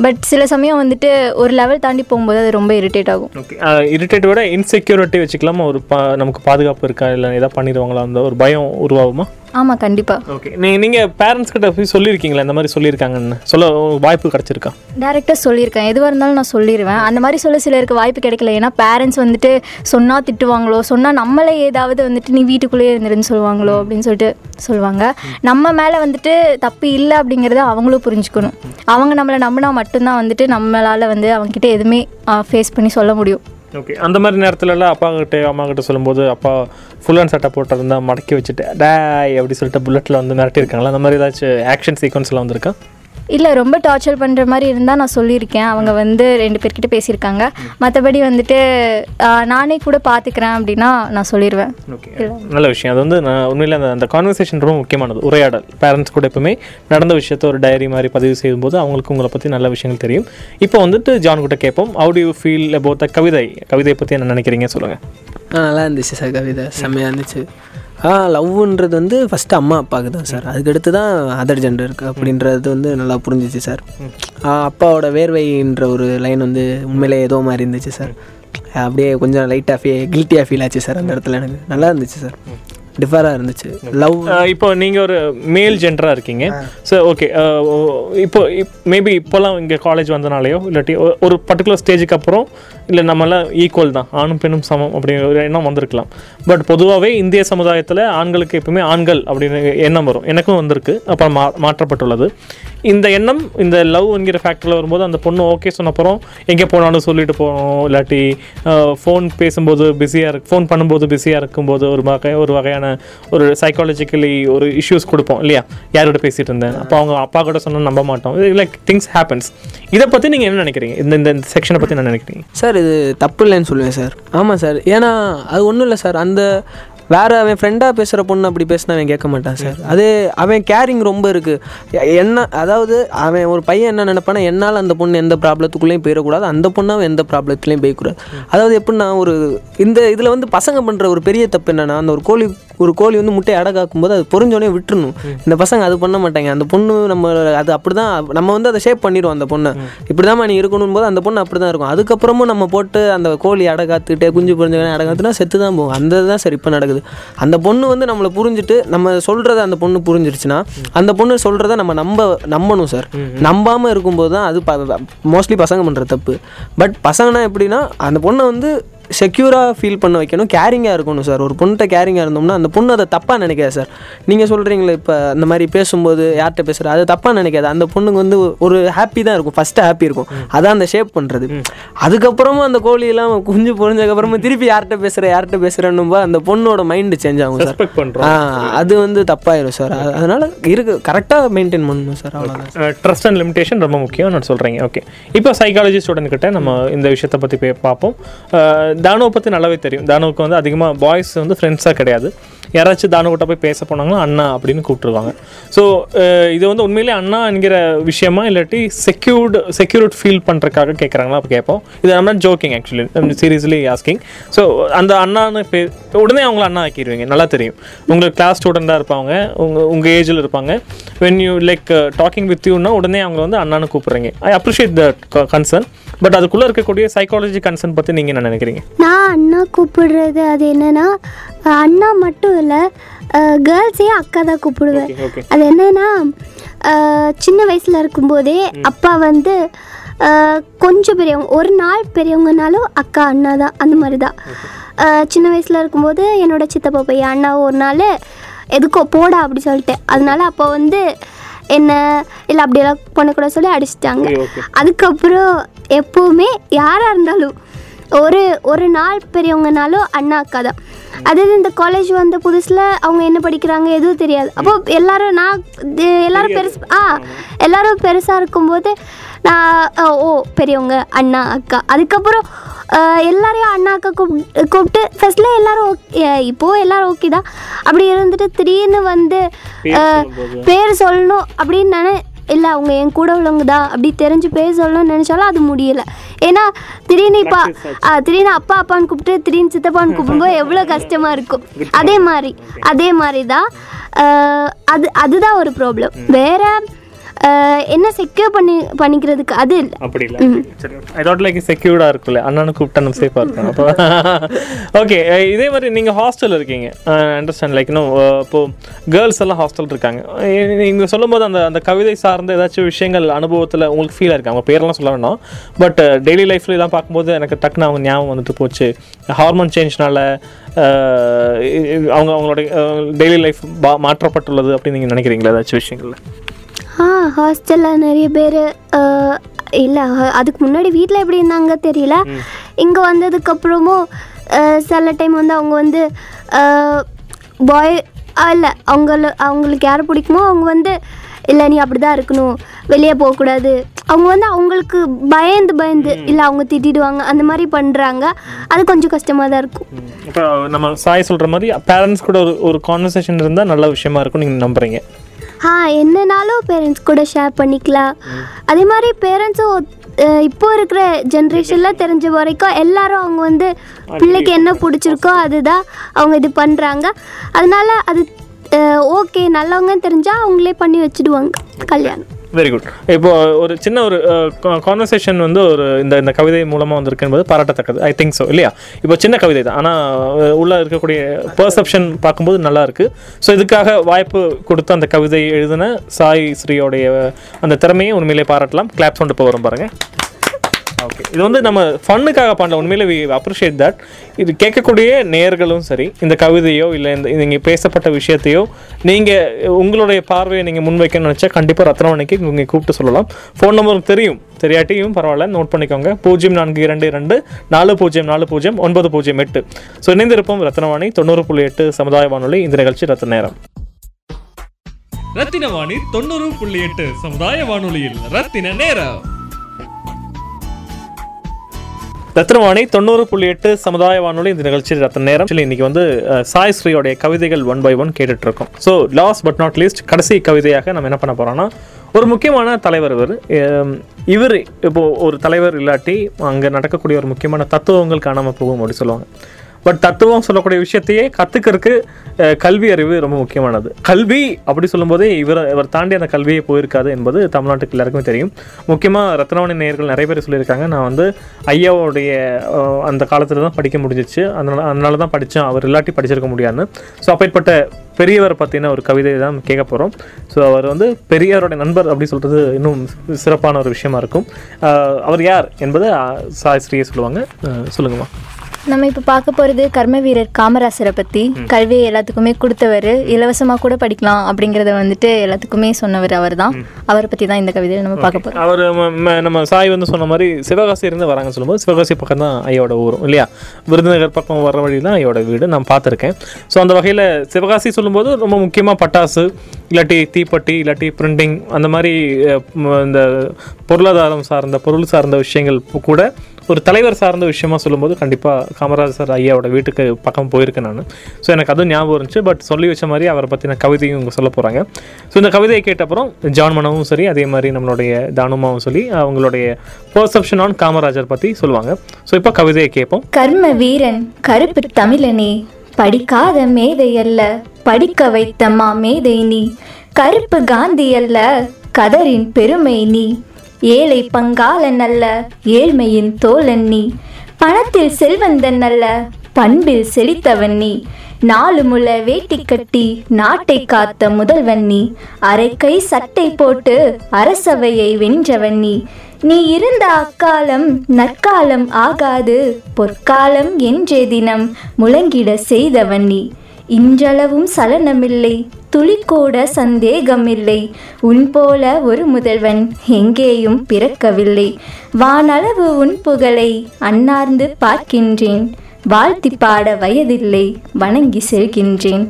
S2: பட் சில சமயம் வந்துட்டு ஒரு லெவல் தாண்டி போகும்போது அது ரொம்ப இரிட்டேட் ஆகும்.
S1: ஓகே இரிட்டேட் விட இன்செக்யூரிட்டி வச்சுக்கலாமா? ஒரு பா நமக்கு பாதுகாப்பு இருக்கா? இல்லை ஏதாவது பண்ணிடுவாங்களா? அந்த ஒரு பயம் உருவாகுமா?
S2: ஆமாம் கண்டிப்பாக
S1: ஓகே நீங்கள் நீங்கள் பேரண்ட்ஸ் கிட்ட போய் சொல்லியிருக்கீங்களா? இந்த மாதிரி சொல்லியிருக்காங்கன்னு. சொல்ல வாய்ப்பு கிடச்சிருக்கா?
S2: டேரெக்டாக சொல்லியிருக்கேன். எதுவாக இருந்தாலும் நான் சொல்லிடுவேன் அந்த மாதிரி சொல்ல சிலருக்கு வாய்ப்பு கிடைக்கல. ஏன்னா பேரண்ட்ஸ் வந்துட்டு சொன்னால் திட்டுவாங்களோ சொன்னால் நம்மளே ஏதாவது வந்துட்டு நீ வீட்டுக்குள்ளேயே இருந்துருன்னு சொல்லுவாங்களோ அப்படின்னு சொல்லிட்டு சொல்லுவாங்க. நம்ம மேலே வந்துட்டு தப்பு இல்லை அப்படிங்கிறத அவங்களும் புரிஞ்சுக்கணும். அவங்க நம்மளை நம்பினா மட்டும்தான் வந்துட்டு நம்மளால் வந்து அவங்ககிட்ட எதுவுமே ஃபேஸ் பண்ணி சொல்ல முடியும்.
S1: ஓகே அந்த மாதிரி நேரத்துலலாம் அப்பா கிட்டே அம்மா கிட்ட சொல்லும்போது அப்பா ஃபுல் அண்ட் சட்டை போட்டிருந்தா மடக்கி வச்சுட்டு டே அப்படி சொல்லிட்டு புல்லட்டில் வந்து மிரட்டியிருக்காங்களா? அந்த மாதிரி ஏதாச்சும் ஆக்ஷன் சீக்வன்ஸ்லாம் வந்திருக்கா?
S2: இல்லை ரொம்ப டார்ச்சர் பண்ணுற மாதிரி இருந்தால் நான் சொல்லியிருக்கேன். அவங்க வந்து ரெண்டு பேர்கிட்ட பேசியிருக்காங்க. மற்றபடி வந்துட்டு நானே கூட பார்த்துக்கிறேன் அப்படின்னா நான் சொல்லிடுவேன்
S1: ஓகே. நல்ல விஷயம். அது வந்து நான் உண்மையில் அந்த அந்த கான்வர்சேஷன் ரொம்ப முக்கியமானது. உரையாடல். பேரண்ட்ஸ் கூட எப்பவுமே நடந்த விஷயத்த ஒரு டைரி மாதிரி பதிவு செய்யும்போது அவங்களுக்கு உங்களை பற்றி நல்ல விஷயங்கள் தெரியும். இப்போ வந்துட்டு ஜான் கிட்ட கேட்போம். How do you feel about the கவிதை? கவிதையை பற்றி என்ன நினைக்கிறீங்க? சொல்லுங்கள்
S5: நல்லா இருந்துச்சு சார் கவிதை. செம்மையாக இருந்துச்சு. லவ்ன்றது வந்து ஃபஸ்ட்டு அம்மா அப்பாவுக்கு தான் சார். அதுக்கடுத்து தான் அதர் ஜெண்டருக்கு அப்படின்றது வந்து நல்லா புரிஞ்சிச்சு சார். அப்பாவோட வேர்வைன்ற ஒரு லைன் வந்து உண்மையிலே ஏதோ மாதிரி இருந்துச்சு சார். அப்படியே கொஞ்சம் லைட்டாக ஃபீ கில்ட்டியாக ஃபீல் ஆச்சு சார் அந்த இடத்துல எனக்கு. நல்லா இருந்துச்சு சார். டிஃபராக இருந்துச்சு. லவ்
S1: இப்போ நீங்கள் ஒரு மேல் ஜென்டராக இருக்கீங்க. ஸோ ஓகே இப்போ மேபி இப்போலாம் இங்கே காலேஜ் வந்தனாலேயோ இல்லாட்டி ஒரு பர்டிகுலர் ஸ்டேஜுக்கு அப்புறம் இல்லை நம்மளாம் ஈக்குவல் தான் ஆணும் பெண்ணும் சமம் அப்படிங்கிற ஒரு எண்ணம் வந்திருக்கலாம். பட் பொதுவாகவே இந்திய சமுதாயத்தில் ஆண்களுக்கு எப்பவுமே ஆண்கள் அப்படின்னு எண்ணம் வரும். எனக்கும் வந்திருக்கு அப்புறம் மா மாற்றப்பட்டுள்ளது. இந்த எண்ணம் இந்த லவ் என்கிற ஃபேக்டரில் வரும்போது அந்த பொண்ணு ஓகே சொன்னப்புறம் எங்கே போனாலும் சொல்லிட்டு போகணும். இல்லாட்டி ஃபோன் பேசும்போது பிஸியாக இருக்கு ஃபோன் பண்ணும்போது பிஸியாக இருக்கும்போது ஒரு வகை ஒரு வகையான ஒரு சைக்காலஜிக்கலி ஒரு இஷ்யூஸ் கொடுப்போம் இல்லையா? யாரோட பேசிகிட்டு இருந்தேன் அப்போ அவங்க அப்பா கூட சொன்னால் நம்ப மாட்டோம். லைக் திங்ஸ் ஹேப்பன்ஸ் இதை பற்றி நீங்கள் என்ன நினைக்கிறீங்க? இந்த இந்த செக்ஷனை பற்றி என்ன நினைக்கிறீங்க?
S5: சார் இது தப்பு இல்லைன்னு சொல்லுவேன் சார். ஆமாம் சார். ஏன்னா அது ஒன்றும் இல்லை சார். அந்த வேற அவன் ஃப்ரெண்டாக பேசுகிற பொண்ணு அப்படி பேசினா அவன் கேட்க மாட்டான் சார் அது அவன் கேரிங் ரொம்ப இருக்குது என்ன அதாவது அவன் ஒரு பையன் என்ன நினைப்பானா என்னால் அந்த பொண்ணு எந்த ப்ராப்ளத்துக்குள்ளேயும் போயிடக்கூடாது அந்த பொண்ணு அவன் எந்த ப்ராப்ளத்துலேயும் போய்க்கூடாது. அதாவது எப்படின்னா ஒரு இந்த இதில் வந்து பசங்க பண்ணுற ஒரு பெரிய தப்பு என்னன்னா அந்த ஒரு கோழி ஒரு கோழி வந்து முட்டையை அடகாக்கும் போது அது பொறிஞ்சோடனே விட்டுறணும். இந்த பசங்க அது பண்ண மாட்டாங்க. அந்த பொண்ணு நம்ம அது அப்படி தான் நம்ம வந்து அதை ஷேப் பண்ணிடுவோம் அந்த பொண்ணை. இப்படி தான் நீ இருக்கணும் போது அந்த பொண்ணு அப்படி தான் இருக்கும். அதுக்கப்புறமும் நம்ம போட்டு அந்த கோழி அடகாத்துக்கிட்டே குஞ்சு பொறிஞ்சவனே அடகாத்துனா செத்து தான் போகும். அந்த தான் சார் இப்போ நடக்குது. அந்த பொண்ணு வந்து நம்மளை புரிஞ்சுட்டு நம்ம சொல்கிறத அந்த பொண்ணு புரிஞ்சிருச்சுன்னா அந்த பொண்ணு சொல்கிறத நம்ம நம்ப நம்பணும் சார். நம்பாமல் இருக்கும்போது தான் அது மோஸ்ட்லி பசங்க பண்ணுற தப்பு. பட் பசங்கன்னா எப்படின்னா அந்த பொண்ணை வந்து செக்யூராக ஃபீல் பண்ண வைக்கணும். கேரிங்காக இருக்கணும் சார் ஒரு பொண்ணுகிட்ட கேரிங்காக இருந்தோம்னா அந்த பொண்ணு அதை தப்பாக நினைக்காது சார் நீங்கள் சொல்கிறீங்களே இப்போ இந்த மாதிரி பேசும்போது யார்கிட்ட பேசுகிற அது தப்பாக நினைக்காது. அந்த பொண்ணுக்கு வந்து ஒரு ஹாப்பி தான் இருக்கும். ஃபஸ்ட்டு ஹாப்பி இருக்கும். அதான் அந்த ஷேப் பண்ணுறது அதுக்கப்புறமும் அந்த கோழியெல்லாம் குஞ்சு பொறிஞ்சதுக்கப்புறமா திருப்பி யார்கிட்ட பேசுகிற யார்கிட்ட பேசுகிறேன்னு அந்த பொண்ணோட மைண்டு சேஞ்ச் ஆகும் சார் ஆ அது வந்து தப்பாயிரும் சார் அதனால இருக்கு. கரெக்டாக மெயின்டைன் பண்ணணும் சார் அவ்வளோதான்
S1: ட்ரஸ்ட் அண்ட் லிமிடேஷன் ரொம்ப முக்கியம் நான் சொல்கிறீங்க ஓகே இப்போ சைக்காலஜி ஸ்டூடெண்ட் கிட்ட நம்ம இந்த விஷயத்தை பற்றி பே பார்ப்போம். அஹ், பற்றி நல்லாவே தெரியும். தானோவுக்கு வந்து அதிகமாக பாய்ஸ் வந்து ஃப்ரெண்ட்ஸாக கிடையாது. யாராச்சும் தானுகிட்ட போய் பேச போனாங்கன்னா அண்ணா அப்படின்னு கூப்பிட்டுருவாங்க. ஸோ இது வந்து உண்மையிலே அண்ணா என்கிற விஷயமா இல்லாட்டி செக்யூர்டு செக்யூர்ட் ஃபீல் பண்ணுறதுக்காக கேட்குறாங்களா அப்போ கேட்போம் இது நம்ம joking actually seriously asking so அந்த அண்ணான்னு பே உடனே அவங்கள அண்ணா ஆக்கிடுவீங்க நல்லா தெரியும். உங்களுக்கு கிளாஸ் ஸ்டூடெண்ட்டாக இருப்பாங்க உங்கள் உங்கள் ஏஜில் இருப்பாங்க. When you like talking with யூன்னா உடனே அவங்க வந்து அண்ணான்னு கூப்பிட்றீங்க. I appreciate the concern but அதுக்குள்ளே இருக்கக்கூடிய சைக்காலஜி கன்சர்ன் பற்றி நீங்கள் என்ன நினைக்கிறீங்க?
S3: நான் அண்ணா கூப்பிடுறது அது என்னன்னா அண்ணா மட்டும் இல்லை கேர்ள்ஸே அக்கா தான் கூப்பிடுவேன். அது என்னன்னா சின்ன வயசில் இருக்கும்போதே அப்பா வந்து கொஞ்சம் பெரியவங்க ஒரு நாள் பெரியவங்கனாலும் அக்கா அண்ணா தான் அந்த மாதிரி தான் சின்ன வயசில் இருக்கும்போது என்னோட சித்தப்பா பையன் அண்ணா ஒரு நாள் எதுக்கோ போடா அப்படி சொல்லிட்டு. அதனால அப்போ வந்து என்ன இல்லை அப்படியெல்லாம் பண்ணக்கூடாது சொல்லி அடிச்சிட்டாங்க. அதுக்கப்புறம் எப்போவுமே யாராக இருந்தாலும் ஒரு ஒரு நாள் பெரியவங்கனாலும் அண்ணா அக்கா தான். அதாவது இந்த காலேஜ் வந்த புதுசில் அவங்க என்ன படிக்கிறாங்க எதுவும் தெரியாது. அப்போ எல்லாரும் நான் எல்லாரும் பெருசு ஆ எல்லாரும் பெருசாக இருக்கும்போது நான் ஓ பெரியவங்க அண்ணா அக்கா. அதுக்கப்புறம் எல்லாரையும் அண்ணா அக்கா கூப்பிட்டு கூப்பிட்டு ஃபர்ஸ்ட்ல எல்லாரும் ஓகே இப்போது எல்லாரும் ஓகே தான். அப்படி இருந்துட்டு திடீர்னு வந்து.
S1: பேர்
S3: சொல்லணும் அப்படின்னு நினை இல்லை அவங்க என் கூட உள்ளவங்க தான் அப்படி தெரிஞ்சு பேர் சொல்லணும்னு நினச்சாலும் அது முடியல. ஏன்னா திடீர்னு இப்போ திடீர்னு அப்பா அப்பான்னு கூப்பிட்டு திடீர்னு சித்தப்பான்னு கூப்பிடும்போது எவ்வளோ கஷ்டமாக இருக்கும். அதே மாதிரி அதே மாதிரி தான் அது அதுதான் ஒரு ப்ராப்ளம் வேற என்ன செக்யூர் பண்ணி பண்ணிக்கிறதுக்கு அது இல்லை.
S1: அப்படி இல்லை. சரி. ஐ தாட் லைக் செக்யூர்டாக இருக்குல்ல அண்ணனு கூப்பிட்டா நம்ம சேஃபாக இருக்கும் அப்போ ஓகே இதே மாதிரி நீங்கள் ஹாஸ்டல் இருக்கீங்க. அண்டர்ஸ்டாண்ட் லைக் இன்னும் இப்போது கேர்ள்ஸ் எல்லாம் ஹாஸ்டல் இருக்காங்க. நீங்கள் சொல்லும்போது அந்த அந்த கவிதை சார்ந்த ஏதாச்சும் விஷயங்கள் அனுபவத்தில் உங்களுக்கு ஃபீலாக இருக்கு? அவங்க பேரெல்லாம் சொல்ல வேண்டாம் பட் டெய்லி லைஃப்ல இதெல்லாம் பார்க்கும்போது எனக்கு டக்குன்னு அவங்க ஞாபகம் வந்துட்டு போச்சு. ஹார்மோன் சேஞ்ச்னால அவங்க அவங்களோட டெய்லி லைஃப் மாற்றப்பட்டுள்ளது அப்படின்னு நீங்கள் நினைக்கிறீங்களா? ஏதாச்சும் விஷயங்கள்ல?
S3: ஆ ஹாஸ்டலில் நிறைய பேர் இல்லை அதுக்கு முன்னாடி வீட்டில் எப்படி இருந்தாங்க தெரியல. இங்கே வந்ததுக்கப்புறமும் சில டைம் வந்து அவங்க வந்து பாய் இல்லை அவங்கள அவங்களுக்கு யாரை பிடிக்குமோ அவங்க வந்து இல்லை நீ அப்படி தான் இருக்கணும். வெளியே போகக்கூடாது. அவங்க வந்து அவங்களுக்கு பயந்து பயந்து இல்லை அவங்க திட்டிடுவாங்க. அந்த மாதிரி பண்ணுறாங்க அது கொஞ்சம் கஷ்டமாக தான் இருக்கும்.
S1: இப்போ நம்ம சாய் சொல்கிற மாதிரி பேரண்ட்ஸ் கூட ஒரு ஒரு கான்வர்சேஷன் இருந்தால் நல்ல விஷயமா இருக்கும் நீங்கள் நம்புறீங்க.
S3: ஆ என்னனாலும் பேரண்ட்ஸ் கூட ஷேர் பண்ணிக்கலாம். அதே மாதிரி பேரண்ட்ஸும் இப்போ இருக்கிற ஜென்ரேஷனில் தெரிஞ்ச வரைக்கும் எல்லாரும் அவங்க வந்து பிள்ளைக்கு என்ன பிடிச்சிருக்கோ அதுதான் அவங்க இது பண்ணுறாங்க அதனால அது ஓகே நல்லவங்கன்னு தெரிஞ்சால் அவங்களே பண்ணி வச்சுடுவாங்க கல்யாணம்.
S1: வெரி குட் இப்போ ஒரு சின்ன ஒரு கான்வர்சேஷன் வந்து ஒரு இந்த இந்த கவிதை மூலமாக வந்திருக்குன்போது பாராட்டத்தக்கது. ஐ திங்க் ஸோ இல்லையா? இப்போ சின்ன கவிதை தான். ஆனால் உள்ளே இருக்கக்கூடிய பர்செப்ஷன் பார்க்கும்போது நல்லா இருக்கு. ஸோ இதுக்காக வாய்ப்பு கொடுத்து அந்த கவிதை எழுதின சாய் ஸ்ரீயோடைய அந்த திறமையை உண்மையிலே பாராட்டலாம். கிளாப் சவுண்ட் இப்போ வரும் பாருங்கள் ஓகே இது வந்து நம்ம ஃபன்னுக்காக பண்ணல உண்மையிலே வி அப்ரிஷியேட் தட் இது கேட்கக்கூடிய நேர்களும் சரி இந்த கவிதையோ இல்லை இந்த நீங்கள் பேசப்பட்ட விஷயத்தையோ நீங்கள் உங்களுடைய பார்வையை நீங்கள் முன்வைக்கணும்னு நினச்சா கண்டிப்பாக ரத்னவணிக்கு நீங்கள் கூப்பிட்டு சொல்லலாம். ஃபோன் நம்பருக்கு தெரியும். தெரியாட்டியும் பரவாயில்ல நோட் பண்ணிக்கோங்க. பூஜ்ஜியம் நான்கு இரண்டு இரண்டு நாலு பூஜ்ஜியம் நாலு பூஜ்ஜியம் ஒன்பது பூஜ்ஜியம் எட்டு. ஸோ இணைந்திருப்போம் ரத்னவாணி தொண்ணூறு புள்ளி எட்டு சமுதாய வானொலி. இந்த நிகழ்ச்சி ரத்த நேரம்.
S4: ரத்தின வாணி தொண்ணூறு புள்ளி எட்டு சமுதாய வானொலியில் ரத்தின நேரம்.
S1: ரத்னவாணி தொண்ணூறு புள்ளி எட்டு சமுதாய வானொலி இந்த நிகழ்ச்சி ரத்ன நேரம். இன்னைக்கு வந்து சாய் ஸ்ரீயோடைய கவிதைகள் ஒன் பை ஒன் கேட்டுட்டு இருக்கோம் so last but not least கடைசி கவிதையாக நம்ம என்ன பண்ண போறோம்னா ஒரு முக்கியமான தலைவர் இவர். இவர் இப்போ ஒரு தலைவர் இல்லாட்டி அங்கே நடக்கக்கூடிய ஒரு முக்கியமான தத்துவங்கள் காணாமல் போகும் அப்படின்னு சொல்லுவாங்க. பட் தத்துவம் சொல்லக்கூடிய விஷயத்தையே கற்றுக்கிறதுக்கு கல்வி அறிவு ரொம்ப முக்கியமானது. கல்வி அப்படி சொல்லும்போதே இவர் இவர் தாண்டி அந்த கல்வியே போயிருக்காது என்பது தமிழ்நாட்டுக்கு எல்லாருக்குமே தெரியும். முக்கியமாக ரத்னவாணி நேயர்கள் நிறைய பேர் சொல்லியிருக்காங்க. நான் வந்து ஐயாவோடைய அந்த காலத்தில் தான் படிக்க முடிஞ்சிச்சு. அதனால அதனால தான் படித்தேன் அவர் இல்லாட்டி படிச்சிருக்க முடியாதுன்னு. ஸோ அப்பேற்பட்ட பெரியவர் பற்றின ஒரு கவிதை தான் கேட்க போகிறோம் ஸோ அவர் வந்து பெரியவருடைய நண்பர் அப்படி சொல்கிறது இன்னும் சிறப்பான ஒரு விஷயமா இருக்கும். அவர் யார் என்பதை அஹ், சாய் ஸ்ரீயை சொல்லுவாங்க. சொல்லுங்கம்மா.
S2: நம்ம இப்போ பார்க்க போகிறது கர்ம வீரர் காமராசரை பற்றி கல்வியை எல்லாத்துக்குமே கொடுத்தவர். இலவசமாக கூட படிக்கலாம் அப்படிங்கிறத வந்துட்டு எல்லாத்துக்குமே சொன்னவர் அவர் தான் அவரை பற்றி தான் இந்த கவிதையில் நம்ம பார்க்க போகிறோம்
S1: அவர் நம்ம சாய் வந்து சொன்ன மாதிரி சிவகாசி இருந்து வராங்கன்னு சொல்லும்போது சிவகாசி பக்கம் தான் ஐயோட ஊரும் இல்லையா? விருதுநகர் பக்கம் வர வழி தான் ஐயோட வீடு நான் பார்த்துருக்கேன். ஸோ அந்த வகையில் சிவகாசி சொல்லும்போது ரொம்ப முக்கியமாக பட்டாசு இல்லாட்டி தீப்பட்டி இல்லாட்டி பிரிண்டிங் அந்த மாதிரி இந்த பொருளாதாரம் சார்ந்த பொருள் சார்ந்த விஷயங்கள் கூட ஒரு தலைவர் சார்ந்த விஷயமா சொல்லும்போது கண்டிப்பாக காமராஜர் ஐயாவோட வீட்டுக்கு பக்கம் போயிருக்கேன் நான். ஸோ எனக்கு அதுவும் ஞாபகம் இருந்துச்சு. பட் சொல்லி வச்ச மாதிரி அவரை பற்றின கவிதையும் இவங்க சொல்ல போகிறாங்க ஸோ இந்த கவிதையை கேட்டப்புறம் ஜான் மனவும் சரி அதே மாதிரி நம்மளுடைய தானுமாவும் சொல்லி அவங்களுடைய பர்செப்ஷன் ஆன் காமராஜர் பற்றி சொல்லுவாங்க. ஸோ இப்போ கவிதையை கேட்போம்.
S2: கர்ம வீரன் கருப்பு தமிழனே படிக்காத மேதை அல்ல. படிக்க வைத்த மா மேதை நீ. கருப்பு காந்தி அல்ல. கதரின் பெருமை நீ. ஏழை பங்காளன் அல்ல. ஏழ்மையின் தோழன் நீ. பணத்தில் செல்வந்தன் அல்ல. பண்பில் செழித்தவன் நீ. நாலு முள வேட்டி கட்டி நாட்டை காத்த முதல்வன் நீ. அரைக்கை சட்டை போட்டு அரசவையை வென்றவன் நீ. நீ இருந்த அக்காலம் நற்காலம் ஆகாது பொற்காலம் என்றே தினம் முழங்கிட செய்தவன் நீ. இன்றளவும் சலனமில்லை துளிக்கூட சந்தேகமில்லை உன் போல ஒரு முதல்வன் எங்கேயும் பிறக்கவில்லை. வானளவு உன் புகழை அன்னார்ந்து பார்க்கின்றேன் வாழ்த்தி பாட வயதில்லை வணங்கி செல்கின்றேன்.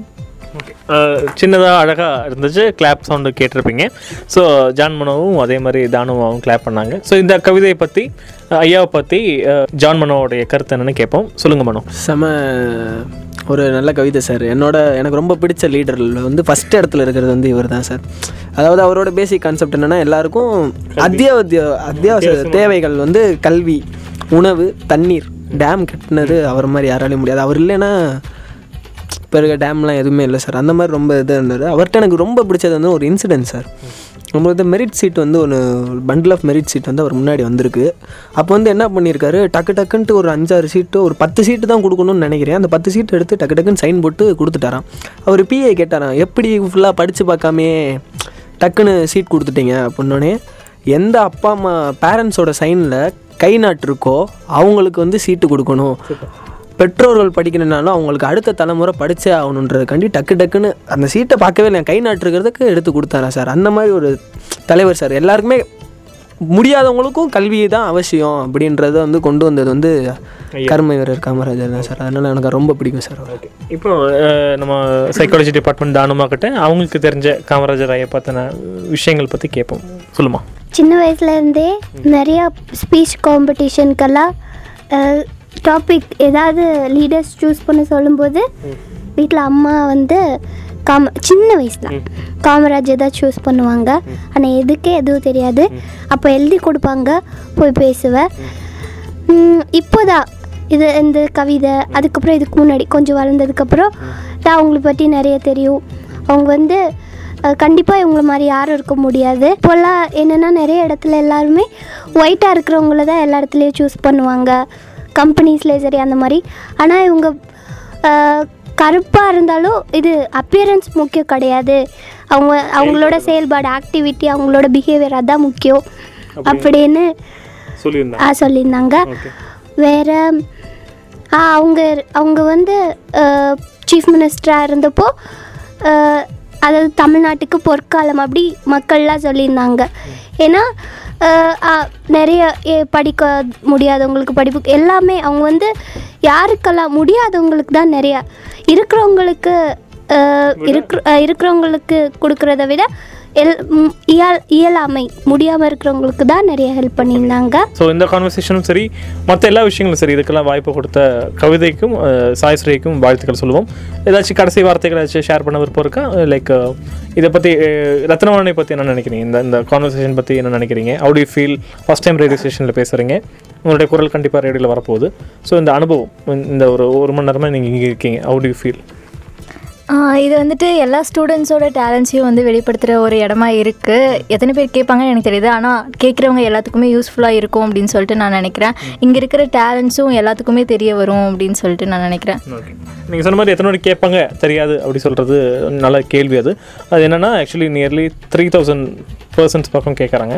S1: சின்னதாக அழகாக இருந்துச்சு. கிளாப் சவுண்டு கேட்டிருப்பீங்க. ஸோ ஜான் மனோவும் அதே மாதிரி தானுவாவும் கிளாப் பண்ணாங்க. ஸோ இந்த கவிதையை பற்றி ஐயாவை பற்றி ஜான் மனோவுடைய கருத்து என்னன்னு கேட்போம். சொல்லுங்க மனோ.
S5: செம ஒரு நல்ல கவிதை சார். என்னோட எனக்கு ரொம்ப பிடிச்ச லீடரில் வந்து ஃபஸ்ட் இடத்துல இருக்கிறது வந்து இவர் தான் சார். அதாவது அவரோட பேசிக் கான்செப்ட் என்னென்னா எல்லாருக்கும் அத்தியாவசிய அத்தியாவசிய தேவைகள் வந்து கல்வி உணவு தண்ணீர் டேம் கட்டினது அவர் மாதிரி யாராலையும் முடியாது. அவர் இல்லைன்னா இப்போ இருக்க டேம்லாம் எதுவுமே இல்லை சார் அந்த மாதிரி ரொம்ப இதாக இருந்தார். அவர்கிட்ட எனக்கு ரொம்ப பிடிச்சது வந்து ஒரு இன்சிடென்ட் சார் நம்மளது மெரிட் சீட் வந்து ஒன்று பண்டில் ஆஃப் மெரிட் சீட் வந்து அவர் முன்னாடி வந்திருக்கு. அப்போ வந்து என்ன பண்ணியிருக்காரு டக்கு டக்குன்ட்டு ஒரு அஞ்சாறு சீட்டு ஒரு பத்து சீட்டு தான் கொடுக்கணும்னு நினைக்கிறேன். அந்த பத்து சீட் எடுத்து டக்கு டக்குன்னு சைன் போட்டு கொடுத்துட்டாராம். அவர் பிஏ கேட்டாராம் எப்படி ஃபுல்லாக படித்து பார்க்காமே டக்குன்னு சீட் கொடுத்துட்டீங்க? அப்படின்னோடனே எந்த அப்பா அம்மா பேரண்ட்ஸோட சைனில் கை நாட்டிருக்கோ அவங்களுக்கு வந்து சீட்டு கொடுக்கணும். பெற்றோர்கள் படிக்கணும்னாலும் அவங்களுக்கு அடுத்த தலைமுறை படிச்சே ஆகணுன்றதுக்காண்டி டக்கு டக்குன்னு அந்த சீட்டை பார்க்கவே இல்லை கை நாட்டுறதுக்கு எடுத்து கொடுத்தாரா சார்? அந்த மாதிரி ஒரு தலைவர் சார். எல்லாருக்குமே முடியாதவங்களுக்கும் கல்வி தான் அவசியம் அப்படின்றத வந்து கொண்டு வந்தது வந்து கர்ம வீரர் காமராஜர் தான் சார். அதனால் எனக்கு ரொம்ப பிடிக்கும் சார். அவர்
S1: இப்போ நம்ம சைக்காலஜி டிபார்ட்மெண்ட் தானுமா கிட்ட அவங்களுக்கு தெரிஞ்ச காமராஜர் ஐயா பற்றின விஷயங்கள் பற்றி கேட்போம் சொல்லுமா.
S3: சின்ன வயசுலேருந்தே நிறைய ஸ்பீச் காம்படிஷனுக்கெல்லாம் டாபிக் ஏதாவது லீடர்ஸ் சூஸ் பண்ண சொல்லும்போது வீட்டில் அம்மா வந்து காம சின்ன வயசில் காமராஜர் தான் சூஸ் பண்ணுவாங்க. ஆனால் எதுக்கே எதுவும் தெரியாது. அப்போ எழுதி கொடுப்பாங்க போய் பேசுவேன் இப்போதான் இது இந்த கவிதை அதுக்கப்புறம் இதுக்கு முன்னாடி கொஞ்சம் வளர்ந்ததுக்கப்புறம் நான் அவங்கள பற்றி நிறைய தெரியும். அவங்க வந்து கண்டிப்பாக இவங்கள மாதிரி யாரும் இருக்க முடியாது. இப்போல்லாம் என்னென்னா நிறைய இடத்துல எல்லாருமே ஒயிட்டாக இருக்கிறவங்கள தான் எல்லா இடத்துலையும் சூஸ் பண்ணுவாங்க. கம்பெனிஸ்லேயே சரி அந்த மாதிரி. ஆனால் இவங்க கருப்பாக இருந்தாலும் இது அப்பியரன்ஸ் முக்கியம் கிடையாது. அவங்க அவங்களோட செயல்பாடு ஆக்டிவிட்டி அவங்களோட பிஹேவியர் அதான் முக்கியம். அப்படின்னு சொல்லியிருந்தாங்க. வேற ஆ அவங்க அவங்க வந்து சீஃப் மினிஸ்டராக இருந்தப்போ அதாவது தமிழ்நாட்டுக்கு பொற்காலம் அப்படி மக்கள்லாம் சொல்லியிருந்தாங்க. ஏன்னா நிறைய படிக்க முடியாதவங்களுக்கு படிப்பு எல்லாமே அவங்க வந்து யாருக்கெல்லாம் முடியாதவங்களுக்கு தான் நிறையா. இருக்கிறவங்களுக்கு இருக்கிற இருக்கிறவங்களுக்கு கொடுக்குறத விட எல் இயல் இயலாமை முடியாமல் இருக்கிறவங்களுக்கு தான் நிறைய ஹெல்ப் பண்ணியிருந்தாங்க.
S1: ஸோ இந்த கான்வர்சேஷனும் சரி மற்ற எல்லா விஷயங்களும் சரி இதுக்கெல்லாம் வாய்ப்பு கொடுத்த கவிதைக்கும் சாய்ஸ்ரீக்கும் வாழ்த்துக்கள் சொல்லுவோம். ஏதாச்சும் கடைசி வார்த்தைகள் ஏதாச்சும் ஷேர் பண்ண விருப்பம் இருக்கா? லைக் இதை பற்றி ரத்னவாணி பற்றி என்ன நினைக்கிறீங்க? இந்த இந்த கான்வர்சேஷன் பற்றி என்ன நினைக்கிறீங்க? How do feel first time radio ஸ்டேஷனில் பேசுகிறீங்க உங்களுடைய குரல் கண்டிப்பாக ரேடியோவில் வரப்போகுது. ஸோ இந்த அனுபவம் இந்த ஒரு ஒரு மணி நேரமாக நீங்கள் இங்கே இருக்கீங்க. How do ஃபீல்
S2: இது வந்துட்டு எல்லா ஸ்டூடெண்ட்ஸோட டேலண்ட்ஸையும் வந்து வெளிப்படுத்துகிற ஒரு இடமா இருக்குது எத்தனை பேர் கேட்பாங்கன்னு எனக்கு தெரியுது. ஆனால் கேட்குறவங்க எல்லாத்துக்குமே யூஸ்ஃபுல்லாக இருக்கும் அப்படின்னு சொல்லிட்டு நான் நினைக்கிறேன். இங்கே இருக்கிற டேலண்ட்ஸும் எல்லாத்துக்குமே தெரிய வரும் அப்படின்னு சொல்லிட்டு நான் நினைக்கிறேன்.
S1: நீங்கள் சொன்ன மாதிரி எத்தனை பேர் கேட்பாங்க? தெரியாது அப்படி சொல்கிறது நல்ல கேள்வி அது. அது என்னென்னா actually nearly three thousand persons பக்கம் கேட்குறாங்க.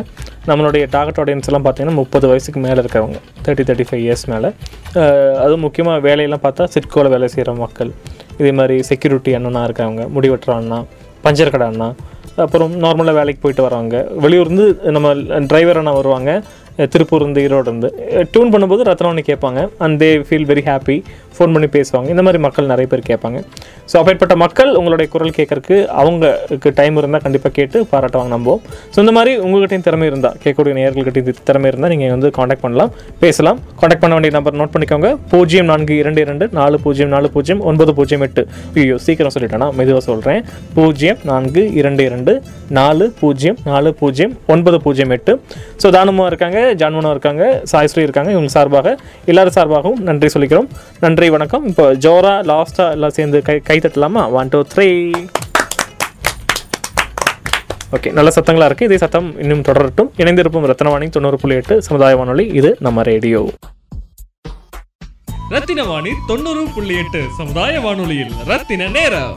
S1: நம்மளுடைய டார்கெட் ஆடியன்ஸ் எல்லாம் பார்த்தீங்கன்னா முப்பது வயசுக்கு மேலே இருக்கிறவங்க. தேர்ட்டி தேர்ட்டி ஃபைவ் இயர்ஸ் மேலே அதுவும் முக்கியமாக வேலையெல்லாம் பார்த்தா சிட்கோவில் வேலை செய்கிற மக்கள். இதே மாதிரி செக்யூரிட்டி அண்ணனா இருக்கிறவங்க முடி வெட்டுற அண்ணா பஞ்சர் கடை அண்ணா அப்புறம் நார்மலாக வேலைக்கு போயிட்டு வரவங்க. வெளியூர்ந்து நம்ம டிரைவர் அண்ணா வருவாங்க திருப்பூர் இருந்து ஈரோடு இருந்து டியூன் பண்ணும்போது ரத்னவாணி கேட்பாங்க and they feel very happy phone பண்ணி பேசுவாங்க. இந்த மாதிரி மக்கள் நிறைய பேர் கேட்பாங்க. ஸோ அப்பேற்பட்ட மக்கள் உங்களுடைய குரல் கேட்கறக்கு அவங்களுக்கு டைம் இருந்தால் கண்டிப்பாக கேட்டு பாராட்டுவாங்க நம்புவோம். ஸோ இந்த மாதிரி உங்கள்கிட்டையும் திறமை இருந்தால் கேட்கக்கூடிய நேயர்கள்கிட்டையும் திறமை இருந்தால் நீங்கள் வந்து காண்டாக்ட் பண்ணலாம் பேசலாம். காண்டாக்ட் பண்ண வேண்டிய நம்பர் நோட் பண்ணிக்கோங்க. பூஜ்ஜியம் நான்கு இரண்டு இரண்டு நாலு பூஜ்ஜியம் நாலு பூஜ்ஜியம் ஒன்பது பூஜ்ஜியம் எட்டு. ஐயோ சீக்கிரம் சொல்லிட்டேனா? மெதுவாக சொல்கிறேன் பூஜ்ஜியம் நான்கு இரண்டு இரண்டு நாலு பூஜ்ஜியம் நாலு பூஜ்ஜியம் ஒன்பது பூஜ்ஜியம் எட்டு. ஸோ தானமும் இருக்காங்க ஜான்மனும் இருக்காங்க சாய்ஸ்ரீ இருக்காங்க. இவங்க சார்பாக எல்லாரும் சார்பாகவும் நன்றி சொல்லிக்கிறோம். நன்றி. நன்றி வணக்கம். இப்போ ஜோரா லாஸ்ட்டாக எல்லாம் சேர்ந்து கை கை தட்டலாமா? ஒன் டூ த்ரீ ஓகே நல்ல சத்தங்களா இருக்கு. இதே சத்தம் இன்னும் தொடரட்டும். இணைந்திருப்போம் ரத்னவாணி தொண்ணூறு புள்ளி எட்டு சமுதாய வானொலி. இது நம்ம ரேடியோ.
S4: ரத்தின வாணி தொண்ணூறு புள்ளி எட்டு சமுதாய வானொலியில் ரத்தின நேரம்.